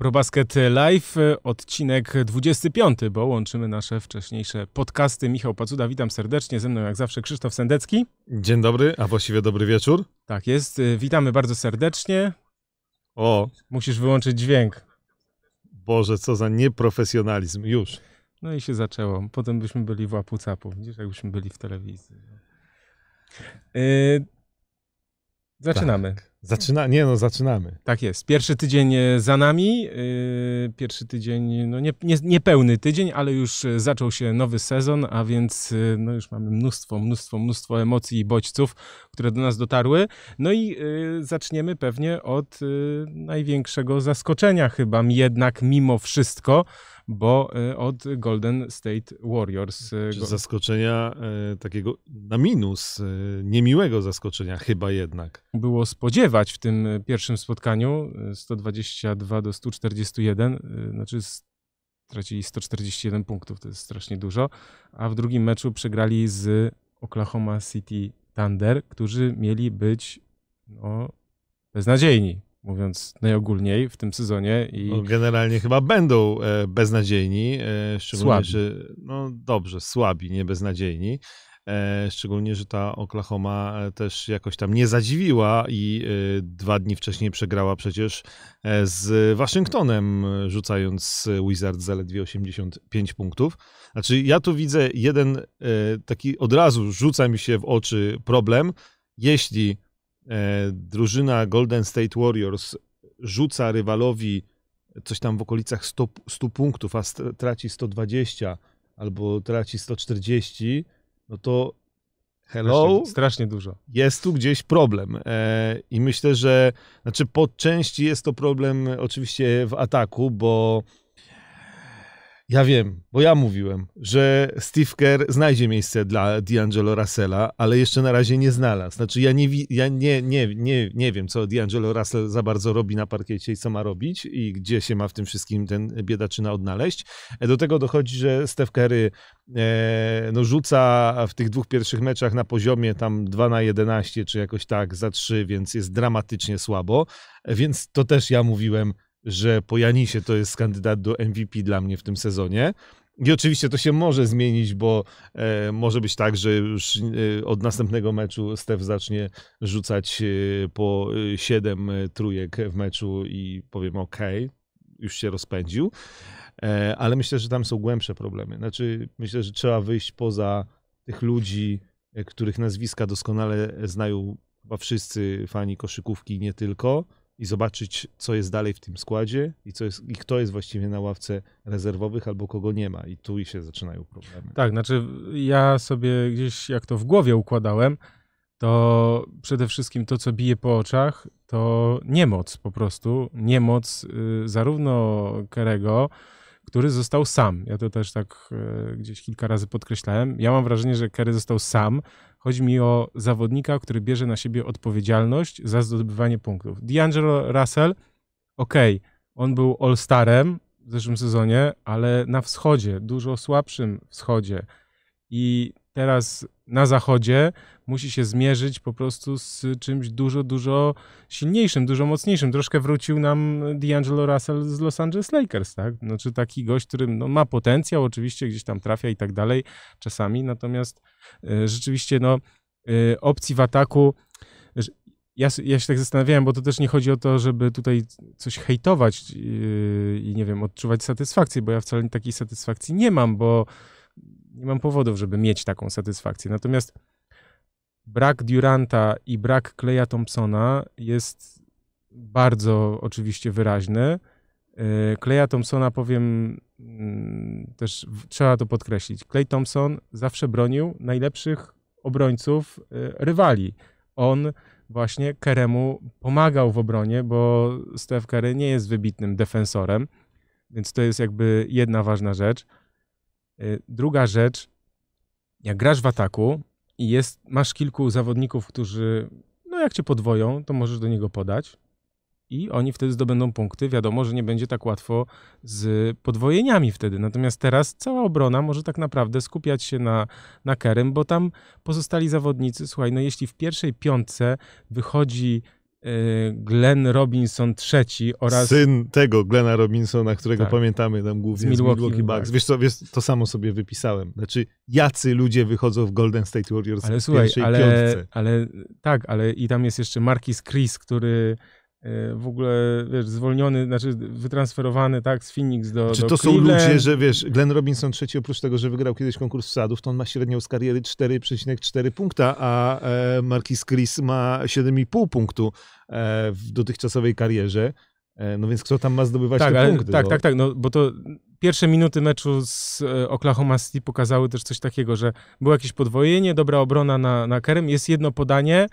ProBasket Live, odcinek 25, bo łączymy nasze wcześniejsze podcasty. Michał Pacuda, witam serdecznie. Ze mną jak zawsze Krzysztof Sendecki. Dzień dobry, a właściwie dobry wieczór. Tak jest, witamy bardzo serdecznie. O, Musisz wyłączyć dźwięk. Boże, co za nieprofesjonalizm, już. No i się zaczęło. Potem byśmy byli w łapu capu. Widzisz, jakbyśmy byli w telewizji. Yy, zaczynamy. Tak. Zaczyna, nie no, zaczynamy. Tak jest. Pierwszy tydzień e, za nami. Yy, pierwszy tydzień, no nie, nie, niepełny tydzień, ale już e, zaczął się nowy sezon, a więc e, no już mamy mnóstwo, mnóstwo, mnóstwo emocji i bodźców, które do nas dotarły. No i yy, zaczniemy pewnie od największego zaskoczenia chyba jednak mimo wszystko, bo od Golden State Warriors. go- zaskoczenia e, takiego na minus, e, niemiłego zaskoczenia chyba jednak. było spodziewać w tym y, pierwszym spotkaniu y, 122 do 141, y, znaczy stracili 141 punktów, to jest strasznie dużo, a w drugim meczu przegrali z Oklahoma City Thunder, którzy mieli być no, beznadziejni, mówiąc najogólniej w tym sezonie i No, generalnie chyba będą e, beznadziejni, e, szczególnie, Słabi. że no dobrze, słabi, nie beznadziejni. E, szczególnie, że ta Oklahoma e, też jakoś tam nie zadziwiła i e, dwa dni wcześniej przegrała przecież z Waszyngtonem, rzucając Wizards zaledwie 85 punktów. Znaczy, ja tu widzę jeden taki od razu rzuca mi się w oczy problem, jeśli drużyna Golden State Warriors rzuca rywalowi coś tam w okolicach 100, 100 punktów, a traci 120 albo traci 140, no to hello, strasznie, strasznie dużo. jest tu gdzieś problem. E, I myślę, że znaczy po części jest to problem oczywiście w ataku, bo ja wiem, bo ja mówiłem, że Steve Kerr znajdzie miejsce dla D'Angelo Russella, ale jeszcze na razie nie znalazł. Znaczy ja nie, ja nie, nie, nie, nie wiem, co D'Angelo Russell za bardzo robi na parkiecie i co ma robić i gdzie się ma w tym wszystkim ten biedaczyna odnaleźć. E, Do tego dochodzi, że Steph Curry e, no, rzuca w tych dwóch pierwszych meczach na poziomie tam 2 na 11 czy jakoś tak za 3, więc jest dramatycznie słabo. E, Więc to też ja mówiłem, że po Janisie to jest kandydat do MVP dla mnie w tym sezonie. I oczywiście to się może zmienić, bo e, może być tak, że już e, od następnego meczu Steph zacznie rzucać e, po 7 trójek w meczu i powiem ok, już się rozpędził. E, ale myślę, że tam są głębsze problemy. Znaczy, myślę, że trzeba wyjść poza tych ludzi, e, których nazwiska doskonale znają chyba wszyscy fani koszykówki, nie tylko, i zobaczyć, co jest dalej w tym składzie i, co jest, i kto jest właściwie na ławce rezerwowych albo kogo nie ma. I tu się zaczynają problemy. Tak, znaczy ja sobie gdzieś jak to w głowie układałem, to przede wszystkim to, co bije po oczach, to niemoc po prostu. Niemoc y, zarówno Kerego, który został sam. Ja to też tak y, gdzieś kilka razy podkreślałem. Ja mam wrażenie, że Kerry został sam. Chodzi mi o zawodnika, który bierze na siebie odpowiedzialność za zdobywanie punktów. D'Angelo Russell, okej, on był All-Starem w zeszłym sezonie, ale na wschodzie, dużo słabszym wschodzie. I teraz na zachodzie musi się zmierzyć po prostu z czymś dużo, dużo silniejszym, dużo mocniejszym. Troszkę wrócił nam D'Angelo Russell z Los Angeles Lakers, tak? Znaczy taki gość, który no, ma potencjał, oczywiście gdzieś tam trafia i tak dalej czasami, natomiast y, rzeczywiście no, y, opcji w ataku ja, ja się tak zastanawiałem, bo to też nie chodzi o to, żeby tutaj coś hejtować yy, i nie wiem, odczuwać satysfakcję, bo ja wcale takiej satysfakcji nie mam, bo nie mam powodów, żeby mieć taką satysfakcję. Natomiast brak Duranta i brak Kleja Thompsona jest bardzo oczywiście wyraźny. Yy, Kleja Thompsona powiem mm, też, trzeba to podkreślić. Clay Thompson zawsze bronił najlepszych obrońców yy, rywali. On właśnie Keremu pomagał w obronie, bo Steph Curry nie jest wybitnym defensorem, więc to jest jakby jedna ważna rzecz. Y, Druga rzecz, jak grasz w ataku i jest, masz kilku zawodników, którzy, no jak cię podwoją, to możesz do niego podać i oni wtedy zdobędą punkty. Wiadomo, że nie będzie tak łatwo z podwojeniami wtedy. Natomiast teraz cała obrona może tak naprawdę skupiać się na, na Kerem, bo tam pozostali zawodnicy, słuchaj, no jeśli w pierwszej piątce wychodzi Glenn Robinson III oraz... Syn tego Glena Robinsona, którego Tak. pamiętamy tam głównie z Milwaukee Milwaukee, Bucks. Wiesz co, wiesz, to samo sobie wypisałem. Znaczy, jacy ludzie wychodzą w Golden State Warriors Ale w słuchaj, pierwszej ale, piątce. ale tak, ale i tam jest jeszcze Marquis Chris, który w ogóle, wiesz, zwolniony, znaczy wytransferowany, tak, z Phoenix do Czy do to są Cleveland. ludzie, że wiesz, Glenn Robinson trzeci oprócz tego, że wygrał kiedyś konkurs wsadów, to on ma średnią z kariery 4,4 punkta, a e, Marquis Chris ma 7,5 punktu e, w dotychczasowej karierze. E, no więc kto tam ma zdobywać tak, te ale, punkty? tak, no? tak, tak, no bo to pierwsze minuty meczu z e, Oklahoma City pokazały też coś takiego, że było jakieś podwojenie, dobra obrona na, na Kerem, jest jedno podanie,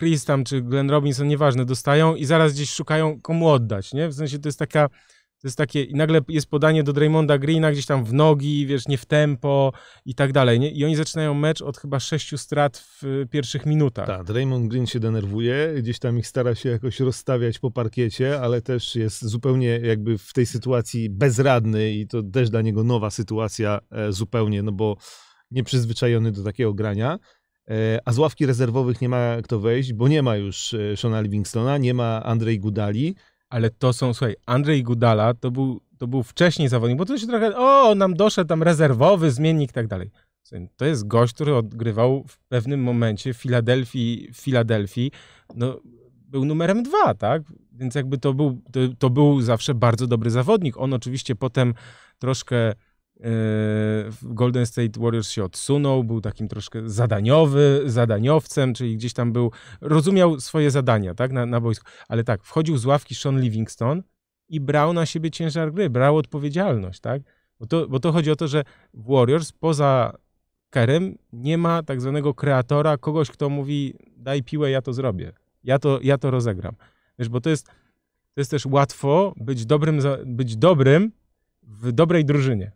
Chris tam czy Glenn Robinson, nieważne, dostają i zaraz gdzieś szukają komu oddać, nie? W sensie to jest taka, to jest takie, i nagle jest podanie do Draymonda Greena gdzieś tam w nogi, wiesz, nie w tempo i tak dalej, nie? I oni zaczynają mecz od chyba sześciu strat w y, pierwszych minutach. Tak, Raymond Green się denerwuje, gdzieś tam ich stara się jakoś rozstawiać po parkiecie, ale też jest zupełnie jakby w tej sytuacji bezradny i to też dla niego nowa sytuacja e, zupełnie, no bo nieprzyzwyczajony do takiego grania. E, a z ławki rezerwowych nie ma kto wejść, bo nie ma już e, Shona Livingstona, nie ma Andrzej Gudali. Ale to są, słuchaj, Andrzej Gudala to był, to był wcześniej zawodnik, bo to się trochę, o, nam doszedł tam rezerwowy, zmiennik i tak dalej. To jest gość, który odgrywał w pewnym momencie w Filadelfii, w Filadelfii no, był numerem dwa, tak? Więc jakby to był, to, to był zawsze bardzo dobry zawodnik. On oczywiście potem troszkę Golden State Warriors się odsunął, był takim troszkę zadaniowy, zadaniowcem, czyli gdzieś tam był, rozumiał swoje zadania, tak, na, na boisku. Ale tak, wchodził z ławki Sean Livingston i brał na siebie ciężar gry, brał odpowiedzialność, tak? Bo to, bo to chodzi o to, że Warriors poza Kerem nie ma tak zwanego kreatora, kogoś, kto mówi daj piłę, ja to zrobię. Ja to, ja to rozegram. Wiesz, bo to jest, to jest też łatwo być dobrym, być dobrym w dobrej drużynie.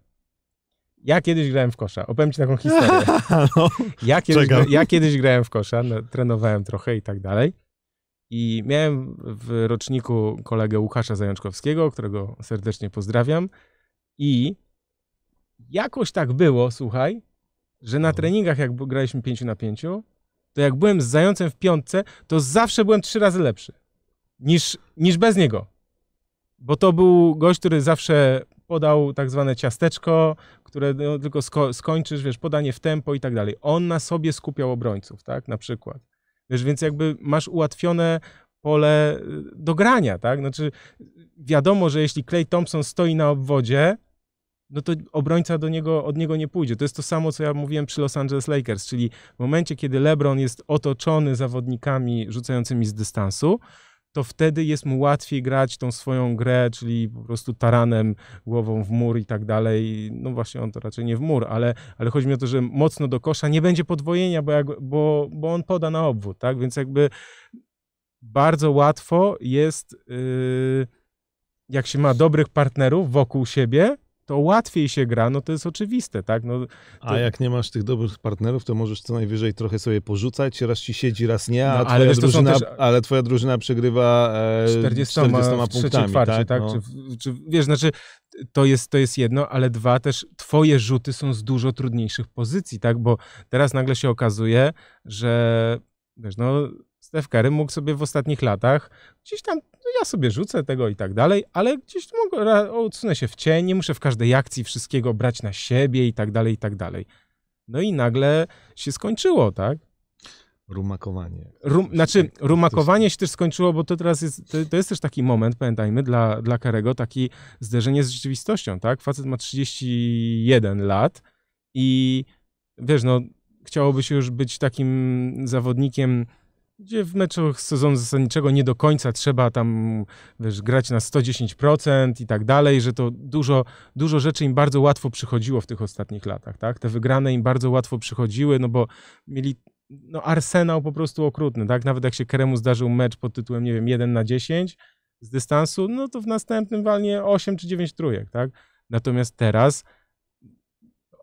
Ja kiedyś grałem w kosza. Opowiem ci taką historię. no, Ja kiedyś, Czekam. ja kiedyś grałem w kosza, no, trenowałem trochę i tak dalej. I miałem w roczniku kolegę Łukasza Zajączkowskiego, którego serdecznie pozdrawiam. I jakoś tak było, słuchaj, że na No. treningach, jak graliśmy 5 na 5, to jak byłem z Zającem w piątce, to zawsze byłem trzy razy lepszy niż, niż bez niego. Bo to był gość, który zawsze podał tak zwane ciasteczko, które no, tylko sko- skończysz, wiesz, podanie w tempo i tak dalej. On na sobie skupiał obrońców, tak, na przykład. Wiesz, więc jakby masz ułatwione pole y, do grania, tak? Znaczy, wiadomo, że jeśli Clay Thompson stoi na obwodzie, no to obrońca do niego, od niego nie pójdzie. To jest to samo, co ja mówiłem przy Los Angeles Lakers, czyli w momencie, kiedy LeBron jest otoczony zawodnikami rzucającymi z dystansu, to wtedy jest mu łatwiej grać tą swoją grę, czyli po prostu taranem, głową w mur i tak dalej. No właśnie on to raczej nie w mur, ale, ale chodzi mi o to, że mocno do kosza nie będzie podwojenia, bo, jak, bo, bo on poda na obwód, tak? Więc jakby bardzo łatwo jest, yy, jak się ma dobrych partnerów wokół siebie, to łatwiej się gra, no to jest oczywiste, tak? No, A jak nie masz tych dobrych partnerów, to możesz co najwyżej trochę sobie porzucać, raz ci siedzi, raz nie, a No, ale twoja, to drużyna, też- ale twoja drużyna przegrywa e, 40, 40 w trzeciej punktami, kwarcie, tak? tak? No. Czy, czy, wiesz, znaczy, to jest, to jest jedno, ale dwa, też twoje rzuty są z dużo trudniejszych pozycji, tak? Bo teraz nagle się okazuje, że wiesz, no, Steph Curry mógł sobie w ostatnich latach gdzieś tam, no ja sobie rzucę tego i tak dalej, ale gdzieś mogę, odsunę się w cień, nie muszę w każdej akcji wszystkiego brać na siebie i tak dalej, i tak dalej. No i nagle się skończyło, tak? Rumakowanie. Rum, znaczy, Tak, rumakowanie się też skończyło, bo to teraz jest, to, to jest też taki moment, pamiętajmy, dla, dla Karego, taki zderzenie z rzeczywistością, tak? Facet ma 31 lat i wiesz, no, chciałoby się już być takim zawodnikiem, gdzie w meczach sezonu zasadniczego nie do końca trzeba tam, wiesz, grać na 110% i tak dalej, że to dużo, dużo rzeczy im bardzo łatwo przychodziło w tych ostatnich latach, tak? Te wygrane im bardzo łatwo przychodziły, no bo mieli no, arsenał po prostu okrutny, tak? Nawet jak się Keremu zdarzył mecz pod tytułem, nie wiem, 1 na 10 z dystansu, no to w następnym walnie 8 czy 9 trójek, tak? Natomiast teraz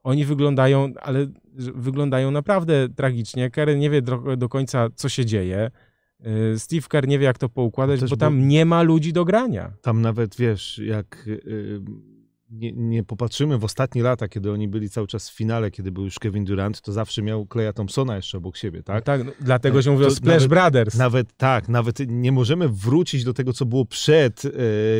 oni wyglądają, ale wyglądają naprawdę tragicznie. Kerry nie wie do, do końca, co się dzieje. Yy, Steve Kerr nie wie, jak to poukładać, Też bo tam nie ma ludzi do grania. Tam nawet, wiesz, jak y, nie, nie popatrzymy w ostatnie lata, kiedy oni byli cały czas w finale, kiedy był już Kevin Durant, to zawsze miał Kleja Thompsona jeszcze obok siebie, tak? tak, no, dlatego się mówi o Splash nawet- Brothers. Nawet tak, nawet nie możemy wrócić do tego, co było przed e,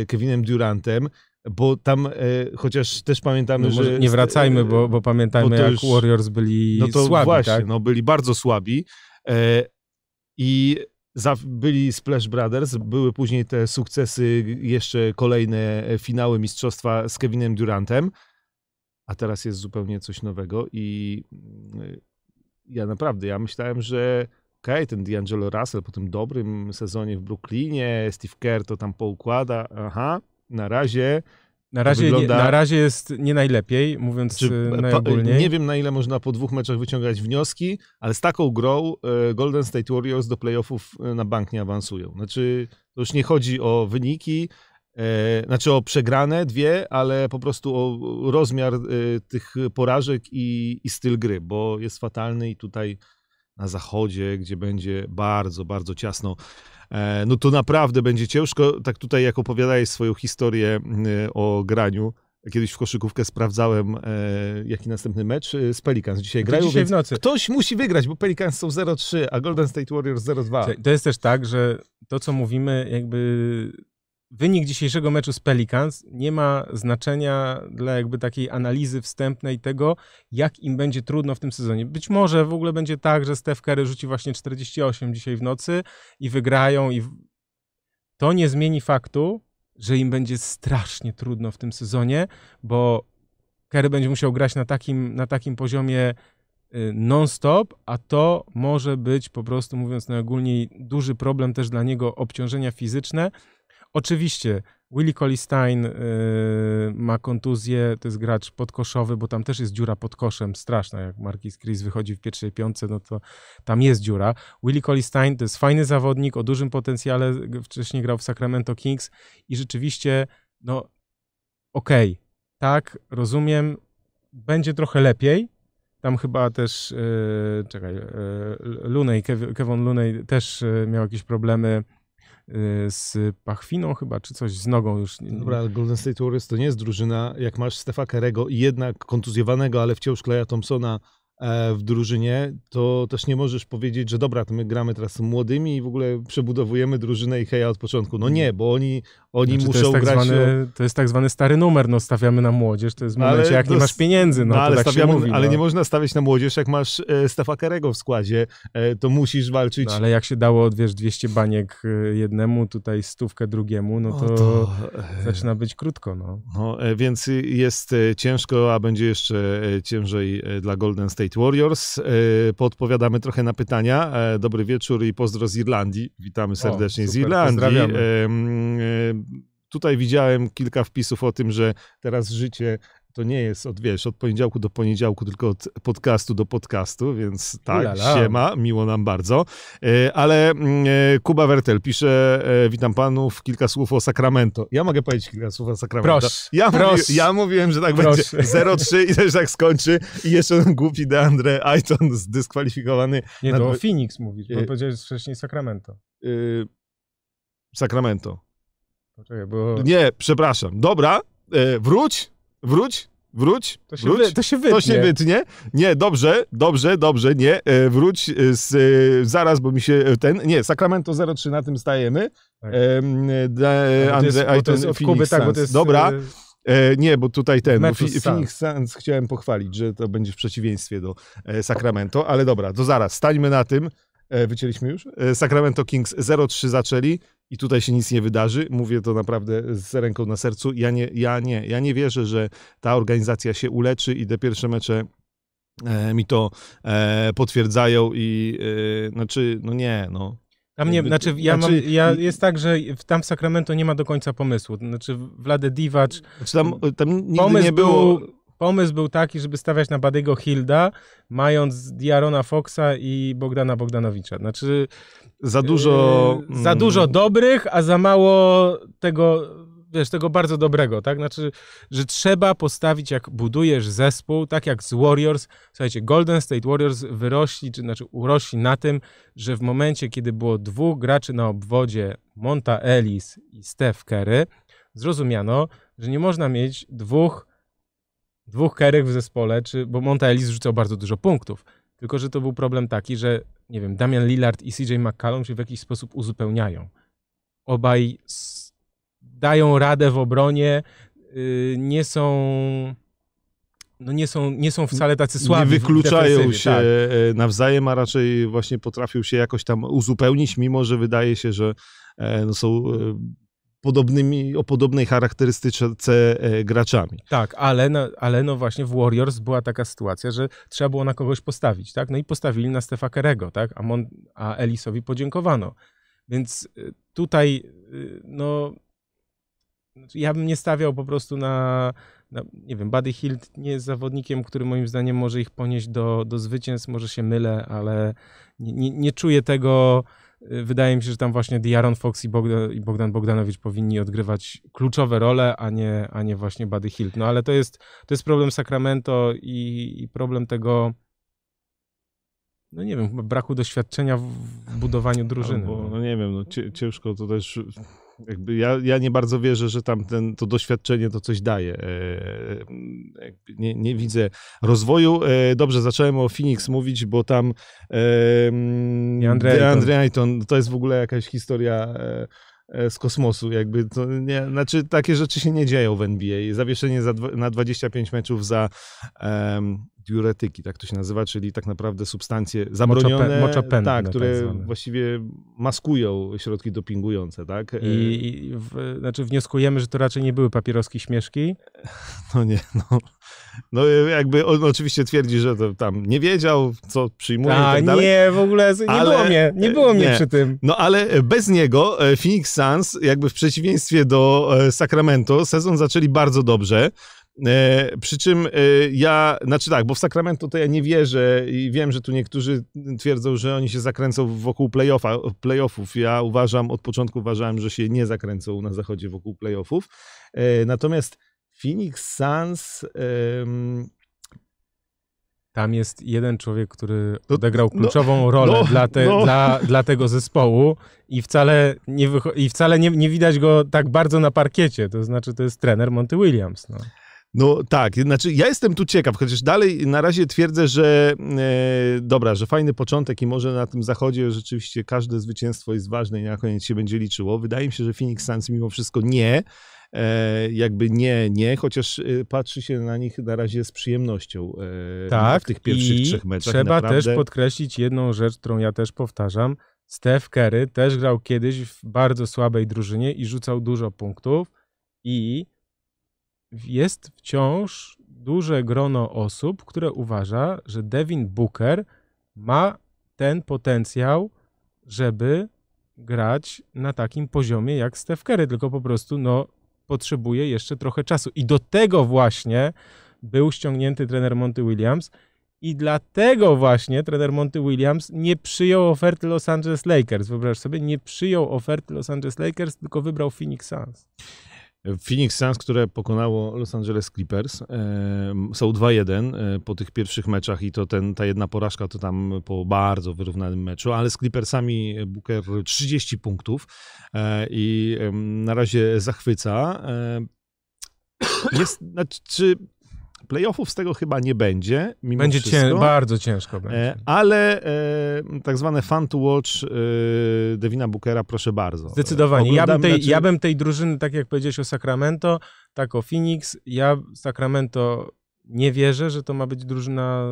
Kevinem Durantem, bo tam, e, chociaż też pamiętamy, no, że... nie wracajmy, bo, bo pamiętajmy, bo jak już- Warriors byli No to słabi, właśnie, tak? no byli bardzo słabi e, i za, byli Splash Brothers, były później te sukcesy, jeszcze kolejne finały mistrzostwa z Kevinem Durantem, a teraz jest zupełnie coś nowego i mm, ja naprawdę, ja myślałem, że okej, ten D'Angelo Russell po tym dobrym sezonie w Brooklynie, Steve Kerr to tam poukłada, aha, na razie Na razie, wygląda- nie, na razie jest nie najlepiej, mówiąc Czy, pa- najogólniej. nie wiem, na ile można po dwóch meczach wyciągać wnioski, ale z taką grą e, Golden State Warriors do playoffów e, na bank nie awansują. Znaczy, to już nie chodzi o wyniki, e, znaczy o przegrane dwie, ale po prostu o rozmiar e, tych porażek i, i styl gry, bo jest fatalny i tutaj na zachodzie, gdzie będzie bardzo, bardzo ciasno, e, no to naprawdę będzie ciężko. Tak tutaj, jak opowiadałeś swoją historię e, o graniu, kiedyś w koszykówkę sprawdzałem, e, jaki następny mecz e, z Pelicans dzisiaj grają, dzisiaj w nocy. ktoś musi wygrać, bo Pelicans są 0-3, a Golden State Warriors 0-2. Słuchaj, To jest też tak, że to, co mówimy, jakby wynik dzisiejszego meczu z Pelicans nie ma znaczenia dla jakby takiej analizy wstępnej tego, jak im będzie trudno w tym sezonie. Być może w ogóle będzie tak, że Steph Curry rzuci właśnie 48 dzisiaj w nocy i wygrają i to nie zmieni faktu, że im będzie strasznie trudno w tym sezonie, bo Curry będzie musiał grać na takim, na takim poziomie y, non-stop, a to może być po prostu, mówiąc najogólniej, duży problem też dla niego obciążenia fizyczne. Oczywiście Willie Colistein y, ma kontuzję, to jest gracz podkoszowy, bo tam też jest dziura pod koszem straszna, jak Marquis Chris wychodzi w pierwszej piątce, no to tam jest dziura. Willie Colistein to jest fajny zawodnik o dużym potencjale, wcześniej grał w Sacramento Kings i rzeczywiście, no okej, tak, rozumiem, będzie trochę lepiej, tam chyba też, e, czekaj, e, Lunej, Kev- Kevin Lunej też e, miał jakieś problemy z pachwiną chyba, czy coś z nogą już. Dobra, Golden State Warriors to nie jest drużyna, jak masz Stefa Kerego i jednak kontuzjowanego, ale wciąż Kleja Thompsona w drużynie, to też nie możesz powiedzieć, że dobra, to my gramy teraz młodymi i w ogóle przebudowujemy drużynę i heja od początku. No nie, bo oni, oni Znaczy, to, muszą jest tak grać... o- zwany, to jest tak zwany stary numer, no stawiamy na młodzież, to jest w No, momencie, ale jak nie to masz s- pieniędzy, no, No, to ale, tak stawiamy, się mówi. ale no. nie można stawiać na młodzież, jak masz e, Stefa Kerego w składzie, e, to musisz walczyć. No, ale jak się dało, wiesz, 200 baniek e, jednemu, tutaj stówkę drugiemu, no O, to, e, zaczyna być krótko, no. No, e, więc jest e, ciężko, a będzie jeszcze e, ciężej e, dla Golden State Warriors. E, Podpowiadamy trochę na pytania. E, Dobry wieczór i pozdro z Irlandii. Witamy serdecznie z super, Irlandii. e, Tutaj widziałem kilka wpisów o tym, że teraz życie to nie jest od, wiesz, od poniedziałku do poniedziałku, tylko od podcastu do podcastu, więc tak, Ulala. siema, miło nam bardzo. E, Ale mm, e, Kuba Wertel pisze, e, witam panów, kilka słów o Sacramento. Ja mogę powiedzieć kilka słów o Sacramento. Proszę, Ja, proszę. mówi, ja mówiłem, że tak Proszę. będzie 0-3 i też tak skończy i jeszcze ten głupi DeAndre Ayton zdyskwalifikowany. Nie, to o dwa- Phoenix mówisz, bo E, powiedziałeś wcześniej Sacramento. Yy, Sacramento. Poczekaj, bo Nie, przepraszam. Dobra, wróć, wróć, wróć, to się, wróć. wy, to się wytnie. To się wytnie. Nie, dobrze, dobrze, dobrze, nie. E, wróć e, z, e, zaraz, bo mi się e, ten. Nie, Sacramento 0-3 na tym stajemy. Tak. E, de, bo to jest, Andre Ayton, Phoenix tak, bo Suns. to jest... Dobra, e, E, nie, bo tutaj ten, bo Phoenix Suns chciałem pochwalić, że to będzie w przeciwieństwie do Sacramento, ale dobra, to zaraz, stańmy na tym. Wycięliśmy już? Sacramento Kings 0-3 zaczęli i tutaj się nic nie wydarzy. Mówię to naprawdę z ręką na sercu. Ja nie, ja nie, ja nie wierzę, że ta organizacja się uleczy i te pierwsze mecze e, mi to e, potwierdzają i e, znaczy, no nie, no. Tam nie, znaczy, ja znaczy, mam, ja, jest tak, że tam w Sacramento nie ma do końca pomysłu. Znaczy, Vlade Divac, Znaczy tam, tam nigdy pomysł, nie było... był, pomysł był taki, żeby stawiać na Badego Hilda, mając Diarona Foxa i Bogdana Bogdanowicza. Znaczy, Za dużo... Yy, za mm, dużo dobrych, a za mało tego, wiesz, tego bardzo dobrego, tak? Znaczy, że trzeba postawić, jak budujesz zespół, tak jak z Warriors. Słuchajcie, Golden State Warriors wyrośli, czy znaczy urośli na tym, że w momencie, kiedy było dwóch graczy na obwodzie, Monta Ellis i Steph Curry, zrozumiano, że nie można mieć dwóch, dwóch kerek w zespole, czy, bo Monta Ellis rzucał bardzo dużo punktów. Tylko, że to był problem taki, że nie wiem, Damian Lillard i CJ McCallum się w jakiś sposób uzupełniają. Obaj dają radę w obronie, yy, nie są no nie są, nie są wcale tacy słabi. Nie wykluczają się tak. E, nawzajem, a raczej właśnie potrafią się jakoś tam uzupełnić, mimo że wydaje się, że e, no, są e, podobnymi, o podobnej charakterystyce graczami. Tak, ale, no, ale no właśnie w Warriors była taka sytuacja, że trzeba było na kogoś postawić, tak? No i postawili na Stefa Kerego, tak? A, Mon, a Elisowi podziękowano. Więc tutaj, no, znaczy ja bym nie stawiał po prostu na, na, nie wiem, Buddy Hilt nie jest zawodnikiem, który moim zdaniem może ich ponieść do, do zwycięstw, może się mylę, ale nie, nie, nie czuję tego. Wydaje mi się, że tam właśnie Diaron Fox i Bogdan, i Bogdan Bogdanowicz powinni odgrywać kluczowe role, a nie, a nie właśnie Buddy Hilt. No ale to jest, to jest problem Sacramento i, i problem tego, no nie wiem, braku doświadczenia w, budowaniu drużyny. Albo, no. no nie wiem, no ciężko to też jakby ja, ja nie bardzo wierzę, że tam ten, to doświadczenie to coś daje. E, nie, nie widzę rozwoju. E, dobrze, zacząłem o Phoenix mówić, bo tam DeAndre Ayton, to jest w ogóle jakaś historia e, z kosmosu, jakby to nie, znaczy takie rzeczy się nie dzieją w NBA. Zawieszenie za, na 25 meczów za um, diuretyki, tak to się nazywa, czyli tak naprawdę substancje zabronione, Moczopę, tak, które tak właściwie maskują środki dopingujące, tak? I, i w, znaczy wnioskujemy, że to raczej nie były papieroski śmieszki? No nie, no. No jakby on oczywiście twierdzi, że to tam nie wiedział, co przyjmuje A, i tak dalej. nie, w ogóle nie ale, było mnie, nie było mnie nie. przy tym. No ale bez niego e, Phoenix Suns, jakby w przeciwieństwie do e, Sacramento, sezon zaczęli bardzo dobrze. E, przy czym e, ja, znaczy tak, bo w Sacramento to ja nie wierzę i wiem, że tu niektórzy twierdzą, że oni się zakręcą wokół playoffa, playoffów. Ja uważam, od początku uważałem, że się nie zakręcą na zachodzie wokół playoffów. E, natomiast Phoenix Suns tam jest jeden człowiek, który no, odegrał no, kluczową no, rolę no, dla, te, dla, dla tego zespołu i wcale, nie, i wcale nie, nie widać go tak bardzo na parkiecie. To znaczy, to jest trener Monty Williams. No. No tak, znaczy ja jestem tu ciekaw, chociaż dalej na razie twierdzę, że e, dobra, że fajny początek i może na tym zachodzie rzeczywiście każde zwycięstwo jest ważne i na koniec się będzie liczyło. Wydaje mi się, że Phoenix Suns mimo wszystko nie, jakby nie, nie, chociaż e, patrzy się na nich na razie z przyjemnością e, tak, w tych pierwszych i trzech meczach. Trzeba naprawdę. też podkreślić jedną rzecz, którą ja też powtarzam. Steph Curry też grał kiedyś w bardzo słabej drużynie i rzucał dużo punktów i jest wciąż duże grono osób, które uważa, że Devin Booker ma ten potencjał, żeby grać na takim poziomie jak Steph Curry, tylko po prostu no, potrzebuje jeszcze trochę czasu. I do tego właśnie był ściągnięty trener Monty Williams i dlatego właśnie trener Monty Williams nie przyjął oferty Los Angeles Lakers. Wyobraź sobie, nie przyjął oferty Los Angeles Lakers, tylko wybrał Phoenix Suns. Phoenix Suns, które pokonało Los Angeles Clippers, e, są 2-1 e, po tych pierwszych meczach i to ten, ta jedna porażka to tam po bardzo wyrównanym meczu, ale z Clippersami Booker 30 punktów e, i na razie zachwyca. Jest, znaczy, Playoffów z tego chyba nie będzie. będzie cię, bardzo ciężko. E, będzie. ale e, tak zwane fun to watch e, Devina Bookera, proszę bardzo. Zdecydowanie. Ja bym, tej, znaczy... ja bym tej drużyny, tak jak powiedziałeś o Sacramento, tak o Phoenix, ja Sacramento nie wierzę, że to ma być drużyna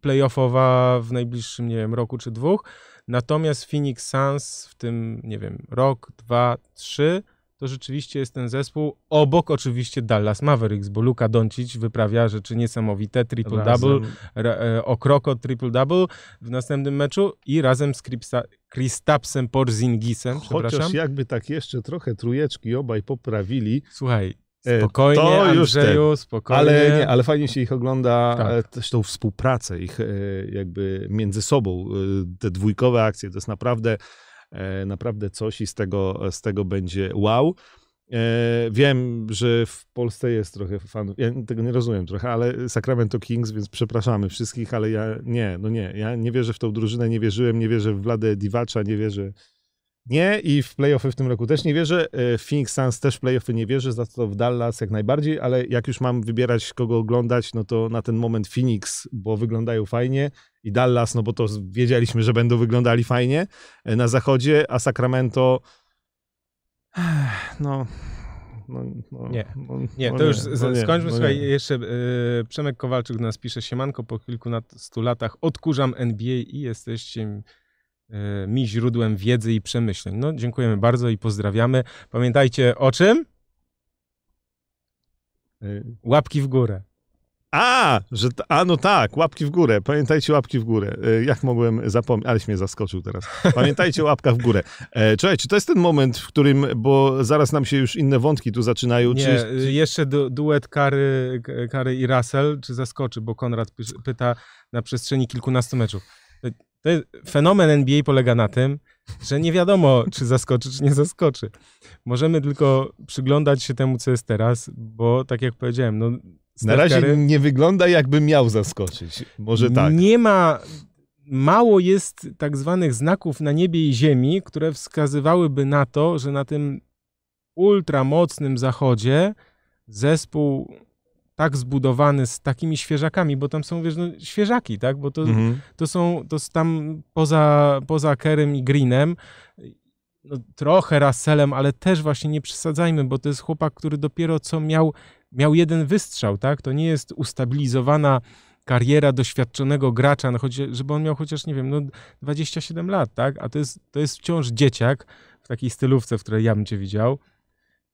playoffowa w najbliższym, nie wiem, roku czy dwóch. Natomiast Phoenix Suns w tym, nie wiem, rok, dwa, trzy to rzeczywiście jest ten zespół, obok oczywiście Dallas Mavericks, bo Luka Doncic wyprawia rzeczy niesamowite, triple-double, e, okroko triple-double w następnym meczu i razem z Kristapsem Porzingisem, przepraszam. Chociaż jakby tak jeszcze trochę trujeczki obaj poprawili. Słuchaj, e, Spokojnie, to Andrzeju, spokojnie. Ale, nie, ale fajnie się ich ogląda, tak. E, też tą współpracę ich jakby między sobą, te dwójkowe akcje, to jest naprawdę naprawdę coś i z tego, z tego będzie wow. E, wiem, że w Polsce jest trochę fanów, ja tego nie rozumiem trochę, ale Sacramento Kings, więc przepraszamy wszystkich, ale ja nie, no nie, ja nie wierzę w tą drużynę, nie wierzyłem, nie wierzę w Vladę Divacza, nie wierzę Nie i w playoffy w tym roku też nie wierzę. E, Phoenix Suns też w playoffy nie wierzę, za to w Dallas jak najbardziej, ale jak już mam wybierać kogo oglądać, no to na ten moment Phoenix, bo wyglądają fajnie i Dallas, no bo to wiedzieliśmy, że będą wyglądali fajnie e, na zachodzie, a Sacramento no no, no, nie, no, nie, no to już no skończmy. No Słuchaj, jeszcze y, Przemek Kowalczyk do nas pisze, siemanko, po kilkunastu latach odkurzam NBA i jesteście mi źródłem wiedzy i przemyśleń. No, dziękujemy bardzo i pozdrawiamy. Pamiętajcie o czym? Y. Łapki w górę. A, że a no tak, łapki w górę. Pamiętajcie łapki w górę. E, jak mogłem zapomnieć, aleś mnie zaskoczył teraz. Pamiętajcie łapka w górę. E, czekaj, czy to jest ten moment, w którym, bo zaraz nam się już inne wątki tu zaczynają. Nie, czy... Y, jeszcze du duet Kary, Kary i Russell, czy zaskoczy, bo Konrad pyta na przestrzeni kilkunastu meczów. Fenomen NBA polega na tym, że nie wiadomo, czy zaskoczy, czy nie zaskoczy. Możemy tylko przyglądać się temu, co jest teraz, bo tak jak powiedziałem, no na razie Curry, nie wygląda, jakby miał zaskoczyć. Może tak. Nie ma. Mało jest tak zwanych znaków na niebie i ziemi, które wskazywałyby na to, że na tym ultramocnym zachodzie zespół tak zbudowany z takimi świeżakami, bo tam są, wiesz, no, świeżaki, tak? Bo to, mhm. to są, to tam poza, poza Kerem i Greenem, no, trochę Russellem, ale też właśnie nie przesadzajmy, bo to jest chłopak, który dopiero co miał miał jeden wystrzał, tak? To nie jest ustabilizowana kariera doświadczonego gracza, no choć, żeby on miał chociaż, nie wiem, no 27 lat, tak? A to jest, to jest wciąż dzieciak w takiej stylówce, w której ja bym cię widział.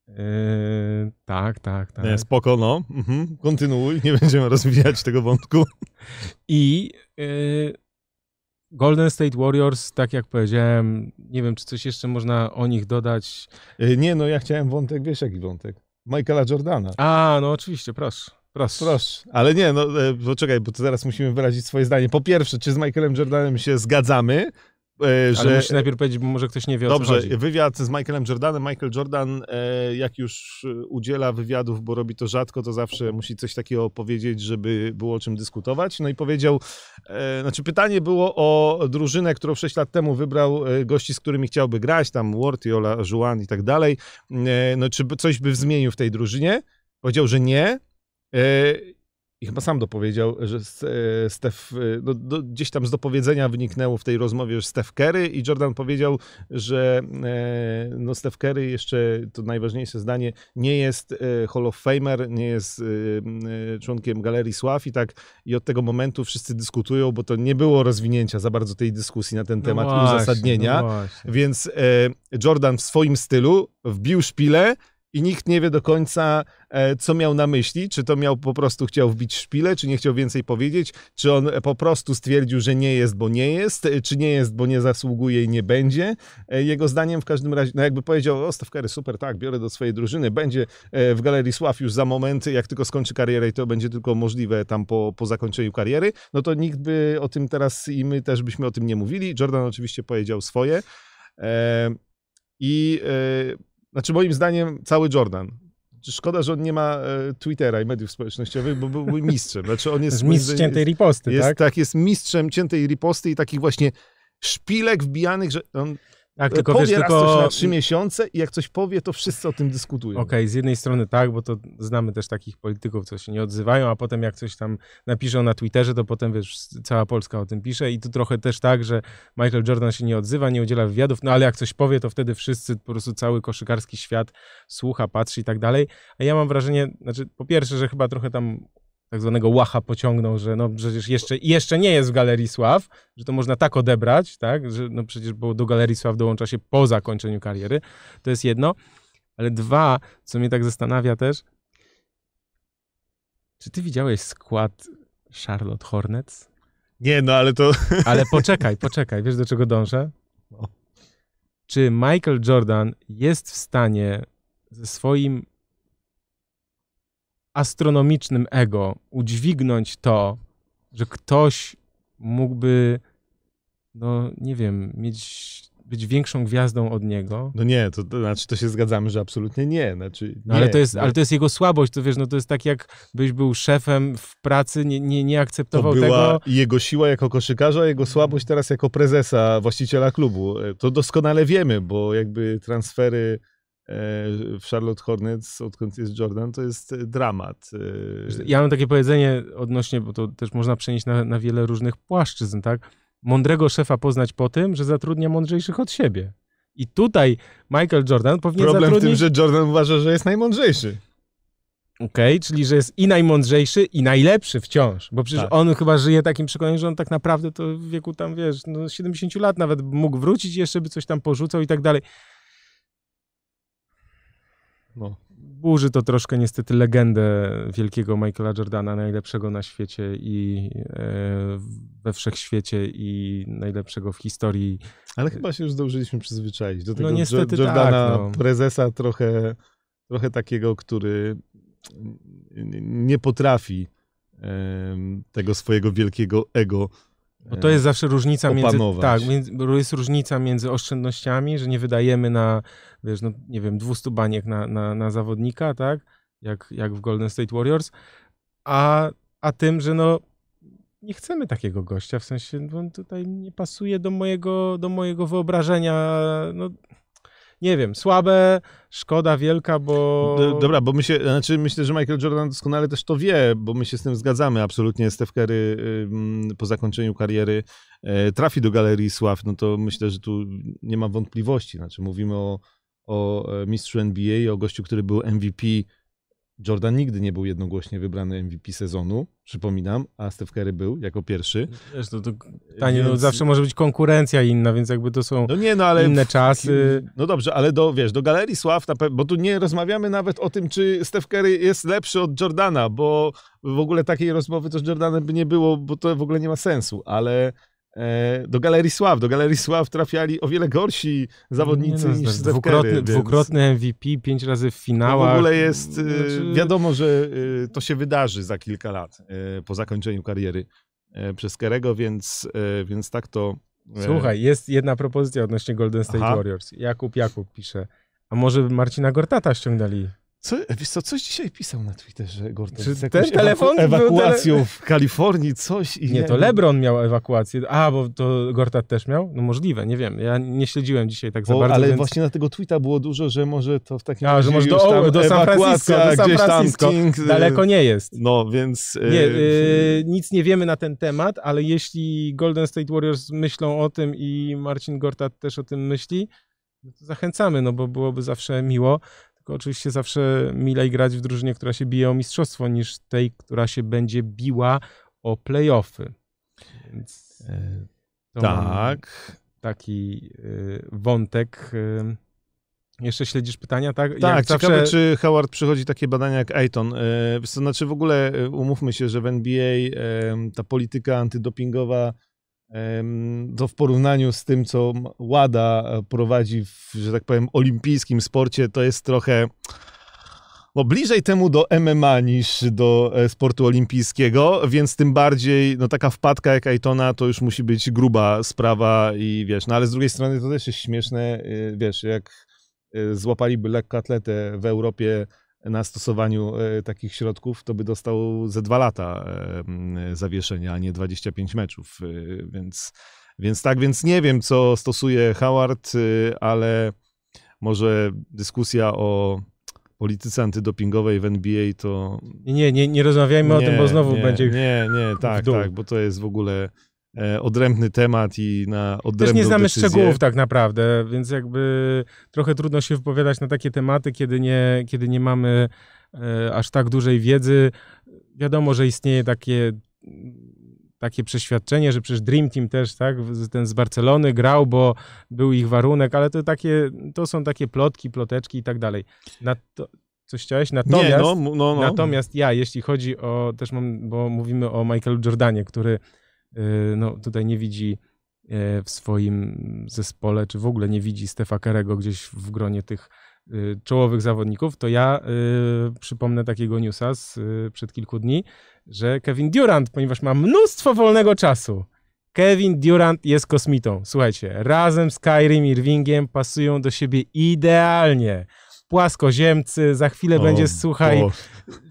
Yy, tak, tak, tak. Nie, spoko, no. Mhm. Kontynuuj, nie będziemy rozwijać tego wątku. I yy, Golden State Warriors, tak jak powiedziałem, nie wiem, czy coś jeszcze można o nich dodać. Yy, nie, no ja chciałem wątek, wiesz jaki wątek? Michaela Jordana. A, no oczywiście, proszę. Proszę. Proszę. Ale nie, no e, poczekaj, bo to zaraz musimy wyrazić swoje zdanie. Po pierwsze, czy z Michaelem Jordanem się zgadzamy? E, że... Ale musi najpierw powiedzieć, bo może ktoś nie wie Dobrze, wywiad z Michaelem Jordanem. Michael Jordan, e, jak już udziela wywiadów, bo robi to rzadko, to zawsze musi coś takiego powiedzieć, żeby było o czym dyskutować. No i powiedział, znaczy pytanie było o drużynę, którą 6 lat temu wybrał gości, z którymi chciałby grać, tam Wartiola, Juan i tak dalej. No czy coś by zmienił w tej drużynie? Powiedział, że nie. I chyba sam dopowiedział, że e, Steph, e, no, do, gdzieś tam z dopowiedzenia wyniknęło w tej rozmowie, że Steph Curry i Jordan powiedział, że e, no Steph Curry jeszcze, to najważniejsze zdanie, nie jest Hall of Famer, nie jest członkiem Galerii Sław i tak i od tego momentu wszyscy dyskutują, bo to nie było rozwinięcia za bardzo tej dyskusji na ten no temat właśnie, uzasadnienia, no więc Jordan w swoim stylu wbił szpilę, i nikt nie wie do końca, e, co miał na myśli. Czy to miał po prostu chciał wbić szpilę, czy nie chciał więcej powiedzieć, czy on po prostu stwierdził, że nie jest, bo nie jest, e, czy nie jest, bo nie zasługuje i nie będzie. E, jego zdaniem w każdym razie, no jakby powiedział, o Stawkery, super, tak, biorę do swojej drużyny, będzie w Galerii Sław już za moment, jak tylko skończy karierę i to będzie tylko możliwe tam po, po zakończeniu kariery, no to nikt by o tym teraz i my też byśmy o tym nie mówili. Jordan oczywiście powiedział swoje. I znaczy moim zdaniem cały Jordan. Szkoda, że on nie ma e, Twittera i mediów społecznościowych, bo byłby mistrzem. Znaczy on jest... Mistrz ciętej riposty, jest, tak? Tak, jest mistrzem ciętej riposty i takich właśnie szpilek wbijanych, że on tak, tylko powie wiesz, raz tylko... coś na trzy miesiące i jak coś powie, to wszyscy o tym dyskutują. Okej, okay, z jednej strony tak, bo to znamy też takich polityków, co się nie odzywają, a potem jak coś tam napiszą na Twitterze, to potem wiesz, cała Polska o tym pisze i tu trochę też tak, że Michael Jordan się nie odzywa, nie udziela wywiadów, no ale jak coś powie, to wtedy wszyscy, po prostu cały koszykarski świat słucha, patrzy i tak dalej. A ja mam wrażenie, znaczy po pierwsze, że chyba trochę tam tak zwanego łacha pociągnął, że no przecież jeszcze, jeszcze nie jest w Galerii Sław, że to można tak odebrać, tak, że no przecież bo do Galerii Sław dołącza się po zakończeniu kariery, to jest jedno, ale dwa, co mnie tak zastanawia też, czy ty widziałeś skład Charlotte Hornets? Nie, no ale to... Ale poczekaj, poczekaj, wiesz do czego dążę? No. Czy Michael Jordan jest w stanie ze swoim astronomicznym ego udźwignąć to, że ktoś mógłby, no nie wiem, mieć być większą gwiazdą od niego. No nie, to, to znaczy to się zgadzamy, że absolutnie nie. Znaczy, nie. No ale, to jest, No, ale to jest jego słabość, to wiesz, no to jest tak jak byś był szefem w pracy, nie, nie, nie to akceptował była tego. jego siła jako koszykarza, jego słabość teraz jako prezesa, właściciela klubu. E, To doskonale wiemy, bo jakby transfery w Charlotte Hornets, odkąd jest Jordan, to jest e, dramat. E, Ja mam takie powiedzenie odnośnie, bo to też można przenieść na, na wiele różnych płaszczyzn, tak? Mądrego szefa poznać po tym, że zatrudnia mądrzejszych od siebie. I tutaj Michael Jordan powinien Problem w zatrudnić... tym, że Jordan uważa, że jest najmądrzejszy. Okej, czyli że jest i najmądrzejszy, i najlepszy wciąż. Bo przecież Tak. on chyba żyje takim przekonaniem, że on tak naprawdę to w wieku tam, wiesz, no 70 lat nawet mógł wrócić i jeszcze by coś tam porzucał i tak dalej. No. Burzy to troszkę niestety legendę wielkiego Michaela Jordana, najlepszego na świecie i e, we wszechświecie i najlepszego w historii. Ale chyba się już zdążyliśmy przyzwyczaić do No tego niestety Jo- Jordana, tak, no. prezesa trochę, trochę takiego, który nie potrafi tego swojego wielkiego ego Bo to jest zawsze różnica między, opanować. tak, między, bo jest różnica między oszczędnościami, że nie wydajemy na, wiesz, no, nie wiem, 200 baniek na, na, na zawodnika, tak, jak, jak w Golden State Warriors, a, a tym, że no nie chcemy takiego gościa, w sensie on tutaj nie pasuje do mojego, do mojego wyobrażenia, no nie wiem, słabe, szkoda wielka, bo... Dobra, bo my się, znaczy myślę, że Michael Jordan doskonale też to wie, bo my się z tym zgadzamy absolutnie. Steph Curry po zakończeniu kariery e, trafi do Galerii Sław, no to myślę, że tu nie ma wątpliwości. Znaczy mówimy o, o e, mistrzu NBA, o gościu, który był MVP. Jordan nigdy nie był jednogłośnie wybrany MVP sezonu, przypominam, a Steph Curry był jako pierwszy. Wiesz, to, to pytanie, no Więc- zawsze może być konkurencja inna, więc jakby to są No nie, no ale inne czasy. No dobrze, ale do, wiesz, do Galerii Sław, bo tu nie rozmawiamy nawet o tym, czy Steph Curry jest lepszy od Jordana, bo w ogóle takiej rozmowy to z Jordanem by nie było, bo to w ogóle nie ma sensu, ale e, do Galerii Sław, do Galerii Sław trafiali o wiele gorsi zawodnicy no, niż Steph dwukrotny, Curry. więc dwukrotny MVP, pięć razy w finałach. w ogóle jest, e, Znaczy, wiadomo, że e, to się wydarzy za kilka lat e, po zakończeniu kariery e, przez Kerego, więc, e, więc tak to... e, Słuchaj, jest jedna propozycja odnośnie Golden State Aha. Warriors. Jakub Jakub pisze, a może Marcina Gortata ściągnęli? Co, wiesz co, coś dzisiaj pisał na Twitterze, Gordon, Czy ten telefon był ewakuacją w Kalifornii, coś i Nie, to LeBron miał ewakuację. A, bo to Gortat też miał? No możliwe, nie wiem. Ja nie śledziłem dzisiaj tak za Bo, bardzo, ale więc... właśnie na tego tweeta było dużo, że może to w takim A, że może do, do San Francisco, do San gdzieś tam Francisco. King, y, Daleko nie jest. No, więc... y, Nie, y, nic nie wiemy na ten temat, ale jeśli Golden State Warriors myślą o tym i Marcin Gortat też o tym myśli, no to zachęcamy, no bo byłoby zawsze miło. Tylko oczywiście zawsze milej grać w drużynie, która się bije o mistrzostwo, niż tej, która się będzie biła o playoffy. Więc e, to tak. taki y, wątek. Y, jeszcze śledzisz pytania, tak? Jak Tak, zawsze- ciekawe, czy Howard przychodzi takie badania jak Ayton. E, wiesz co, znaczy w ogóle e, umówmy się, że w NBA e, ta polityka antydopingowa to w porównaniu z tym, co WADA e, prowadzi w, że tak powiem, olimpijskim sporcie, to jest trochę no, bliżej temu do MMA niż do e, sportu olimpijskiego, więc tym bardziej no, taka wpadka jak Aytona to już musi być gruba sprawa i wiesz, no ale z drugiej strony to też jest śmieszne, e, wiesz, jak złapaliby lekkoatletę w Europie na stosowaniu e, takich środków, to by dostał ze dwa lata e, zawieszenia, a nie 25 meczów. e, Więc, więc tak, więc nie wiem, co stosuje Howard, ale może dyskusja o polityce antydopingowej w NBA to... Nie, nie, nie, nie rozmawiajmy o tym, bo znowu nie, będzie... Nie, nie, tak, dół. tak, bo to jest w ogóle odrębny temat i na odrębną Też nie znamy decyzję. szczegółów tak naprawdę, więc jakby trochę trudno się wypowiadać na takie tematy, kiedy nie, kiedy nie mamy e, aż tak dużej wiedzy. Wiadomo, że istnieje takie, takie przeświadczenie, że przecież Dream Team też, tak, ten z Barcelony grał, bo był ich warunek, ale to takie, to są takie plotki, ploteczki i tak dalej. Coś chciałeś? Natomiast... Nie, no, no, no. Natomiast ja, jeśli chodzi o, też mam, bo mówimy o Michaelu Jordanie, który no, tutaj nie widzi y, w swoim zespole, czy w ogóle nie widzi Stefa Kerego gdzieś w gronie tych y, czołowych zawodników, to ja y, przypomnę takiego newsa z, y, przed kilku dni, że Kevin Durant, ponieważ ma mnóstwo wolnego czasu, Kevin Durant jest kosmitą. Słuchajcie, razem z Kyrie Irvingiem pasują do siebie idealnie. Płaskoziemcy, za chwilę O, będzie, słuchaj, o.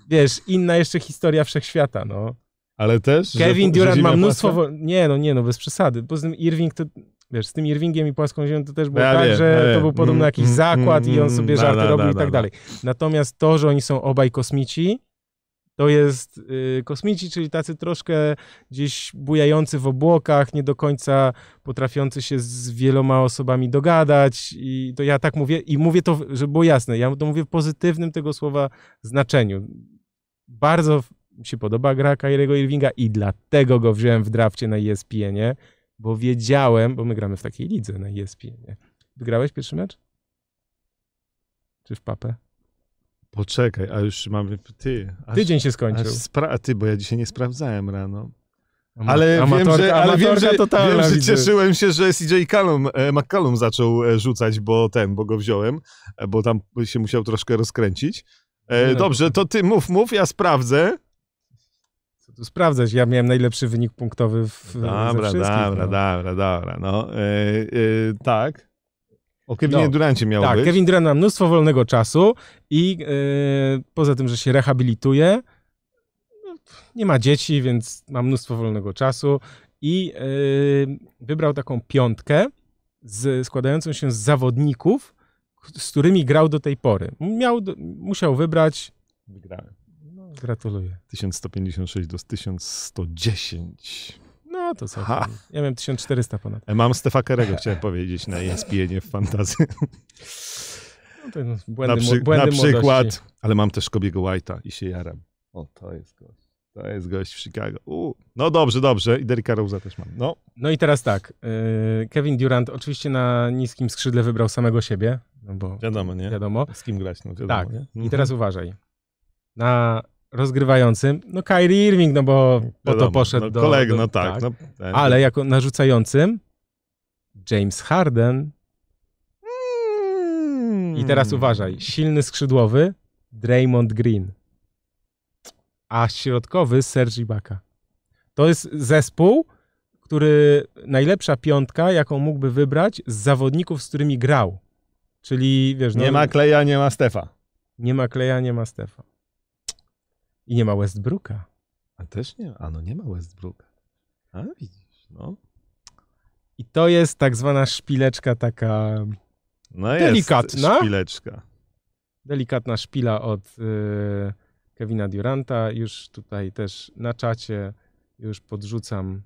wiesz, inna jeszcze historia wszechświata, no. Ale też. Kevin Durant ma mnóstwo... Wo- nie, no nie, no bez przesady. Poza tym Irving to... Wiesz, z tym Irvingiem i płaską ziemią to też było Ja tak, wiem, że ja to był podobno Mm, jakiś mm, zakład mm, i on sobie mm, żarty da, robił da, i tak da. dalej. Natomiast to, że oni są obaj kosmici, to jest y, kosmici, czyli tacy troszkę gdzieś bujający w obłokach, nie do końca potrafiący się z wieloma osobami dogadać i to ja tak mówię i mówię to, żeby było jasne, ja to mówię w pozytywnym tego słowa znaczeniu. Bardzo mi się podoba gra Kyriego Irvinga i dlatego go wziąłem w drafcie na ESPN-ie, bo wiedziałem, bo my gramy w takiej lidze na ESPN-ie. Wygrałeś pierwszy mecz? Czy w papę? Poczekaj, a już mamy. Ty. Aż, Tydzień się skończył. spra- ty, bo ja dzisiaj nie sprawdzałem rano. Ama- Ale wiem, amatorka- że, ale wiem, że, wiem, że cieszyłem się, że CJ Callum, e, McCallum zaczął e, rzucać, bo ten, bo go wziąłem, e, bo tam się musiał troszkę rozkręcić. E, Nie no. dobrze, to ty mów, mów, ja sprawdzę. Tu sprawdzać? Ja miałem najlepszy wynik punktowy w Dobra, dobra, no. dobra, dobra, no. E, e, tak. O Kevinie No. Durancie miało Tak, być. Kevin Durant ma mnóstwo wolnego czasu i e, poza tym, że się rehabilituje, no, nie ma dzieci, więc ma mnóstwo wolnego czasu i wybrał taką piątkę z, składającą się z zawodników, z którymi grał do tej pory. Miał, musiał wybrać. Wygrałem. No, gratuluję. 1156 do 1110. No to co? Ja miałem 1400 ponad. E, Mam Stefa Kerego, chciałem powiedzieć, na ESPN w fantazy. No to no, Na, błędy, przy, mu- błędy na przykład, młodości. ale mam też Kobiego White'a i się jaram. O, to jest gość. To jest gość w Chicago. U, no dobrze, dobrze. I Derricka Rose'a też mam. No, No i teraz tak. y, Kevin Durant oczywiście na niskim skrzydle wybrał samego siebie, no bo wiadomo, nie? wiadomo. Z kim grać, no wiadomo, Tak. nie? I Mhm. teraz uważaj. Na rozgrywającym, no Kyrie Irving, no bo po to poszedł no, do... Kolega, do, no tak. No, ten- Ale jako narzucającym James Harden Mm. i teraz uważaj. Silny skrzydłowy Draymond Green. A środkowy Serge Ibaka. To jest zespół, który najlepsza piątka, jaką mógłby wybrać z zawodników, z którymi grał. Czyli, wiesz, no, Nie ma Kleja, nie ma Stefa. nie ma Kleja, nie ma Stefa. I nie ma Westbrooka. A też nie, a no nie ma Westbrooka. A widzisz, no. I to jest tak zwana szpileczka taka, No Delikatna. szpileczka. delikatna szpila od y, Kevina Duranta. Już tutaj też na czacie już podrzucam.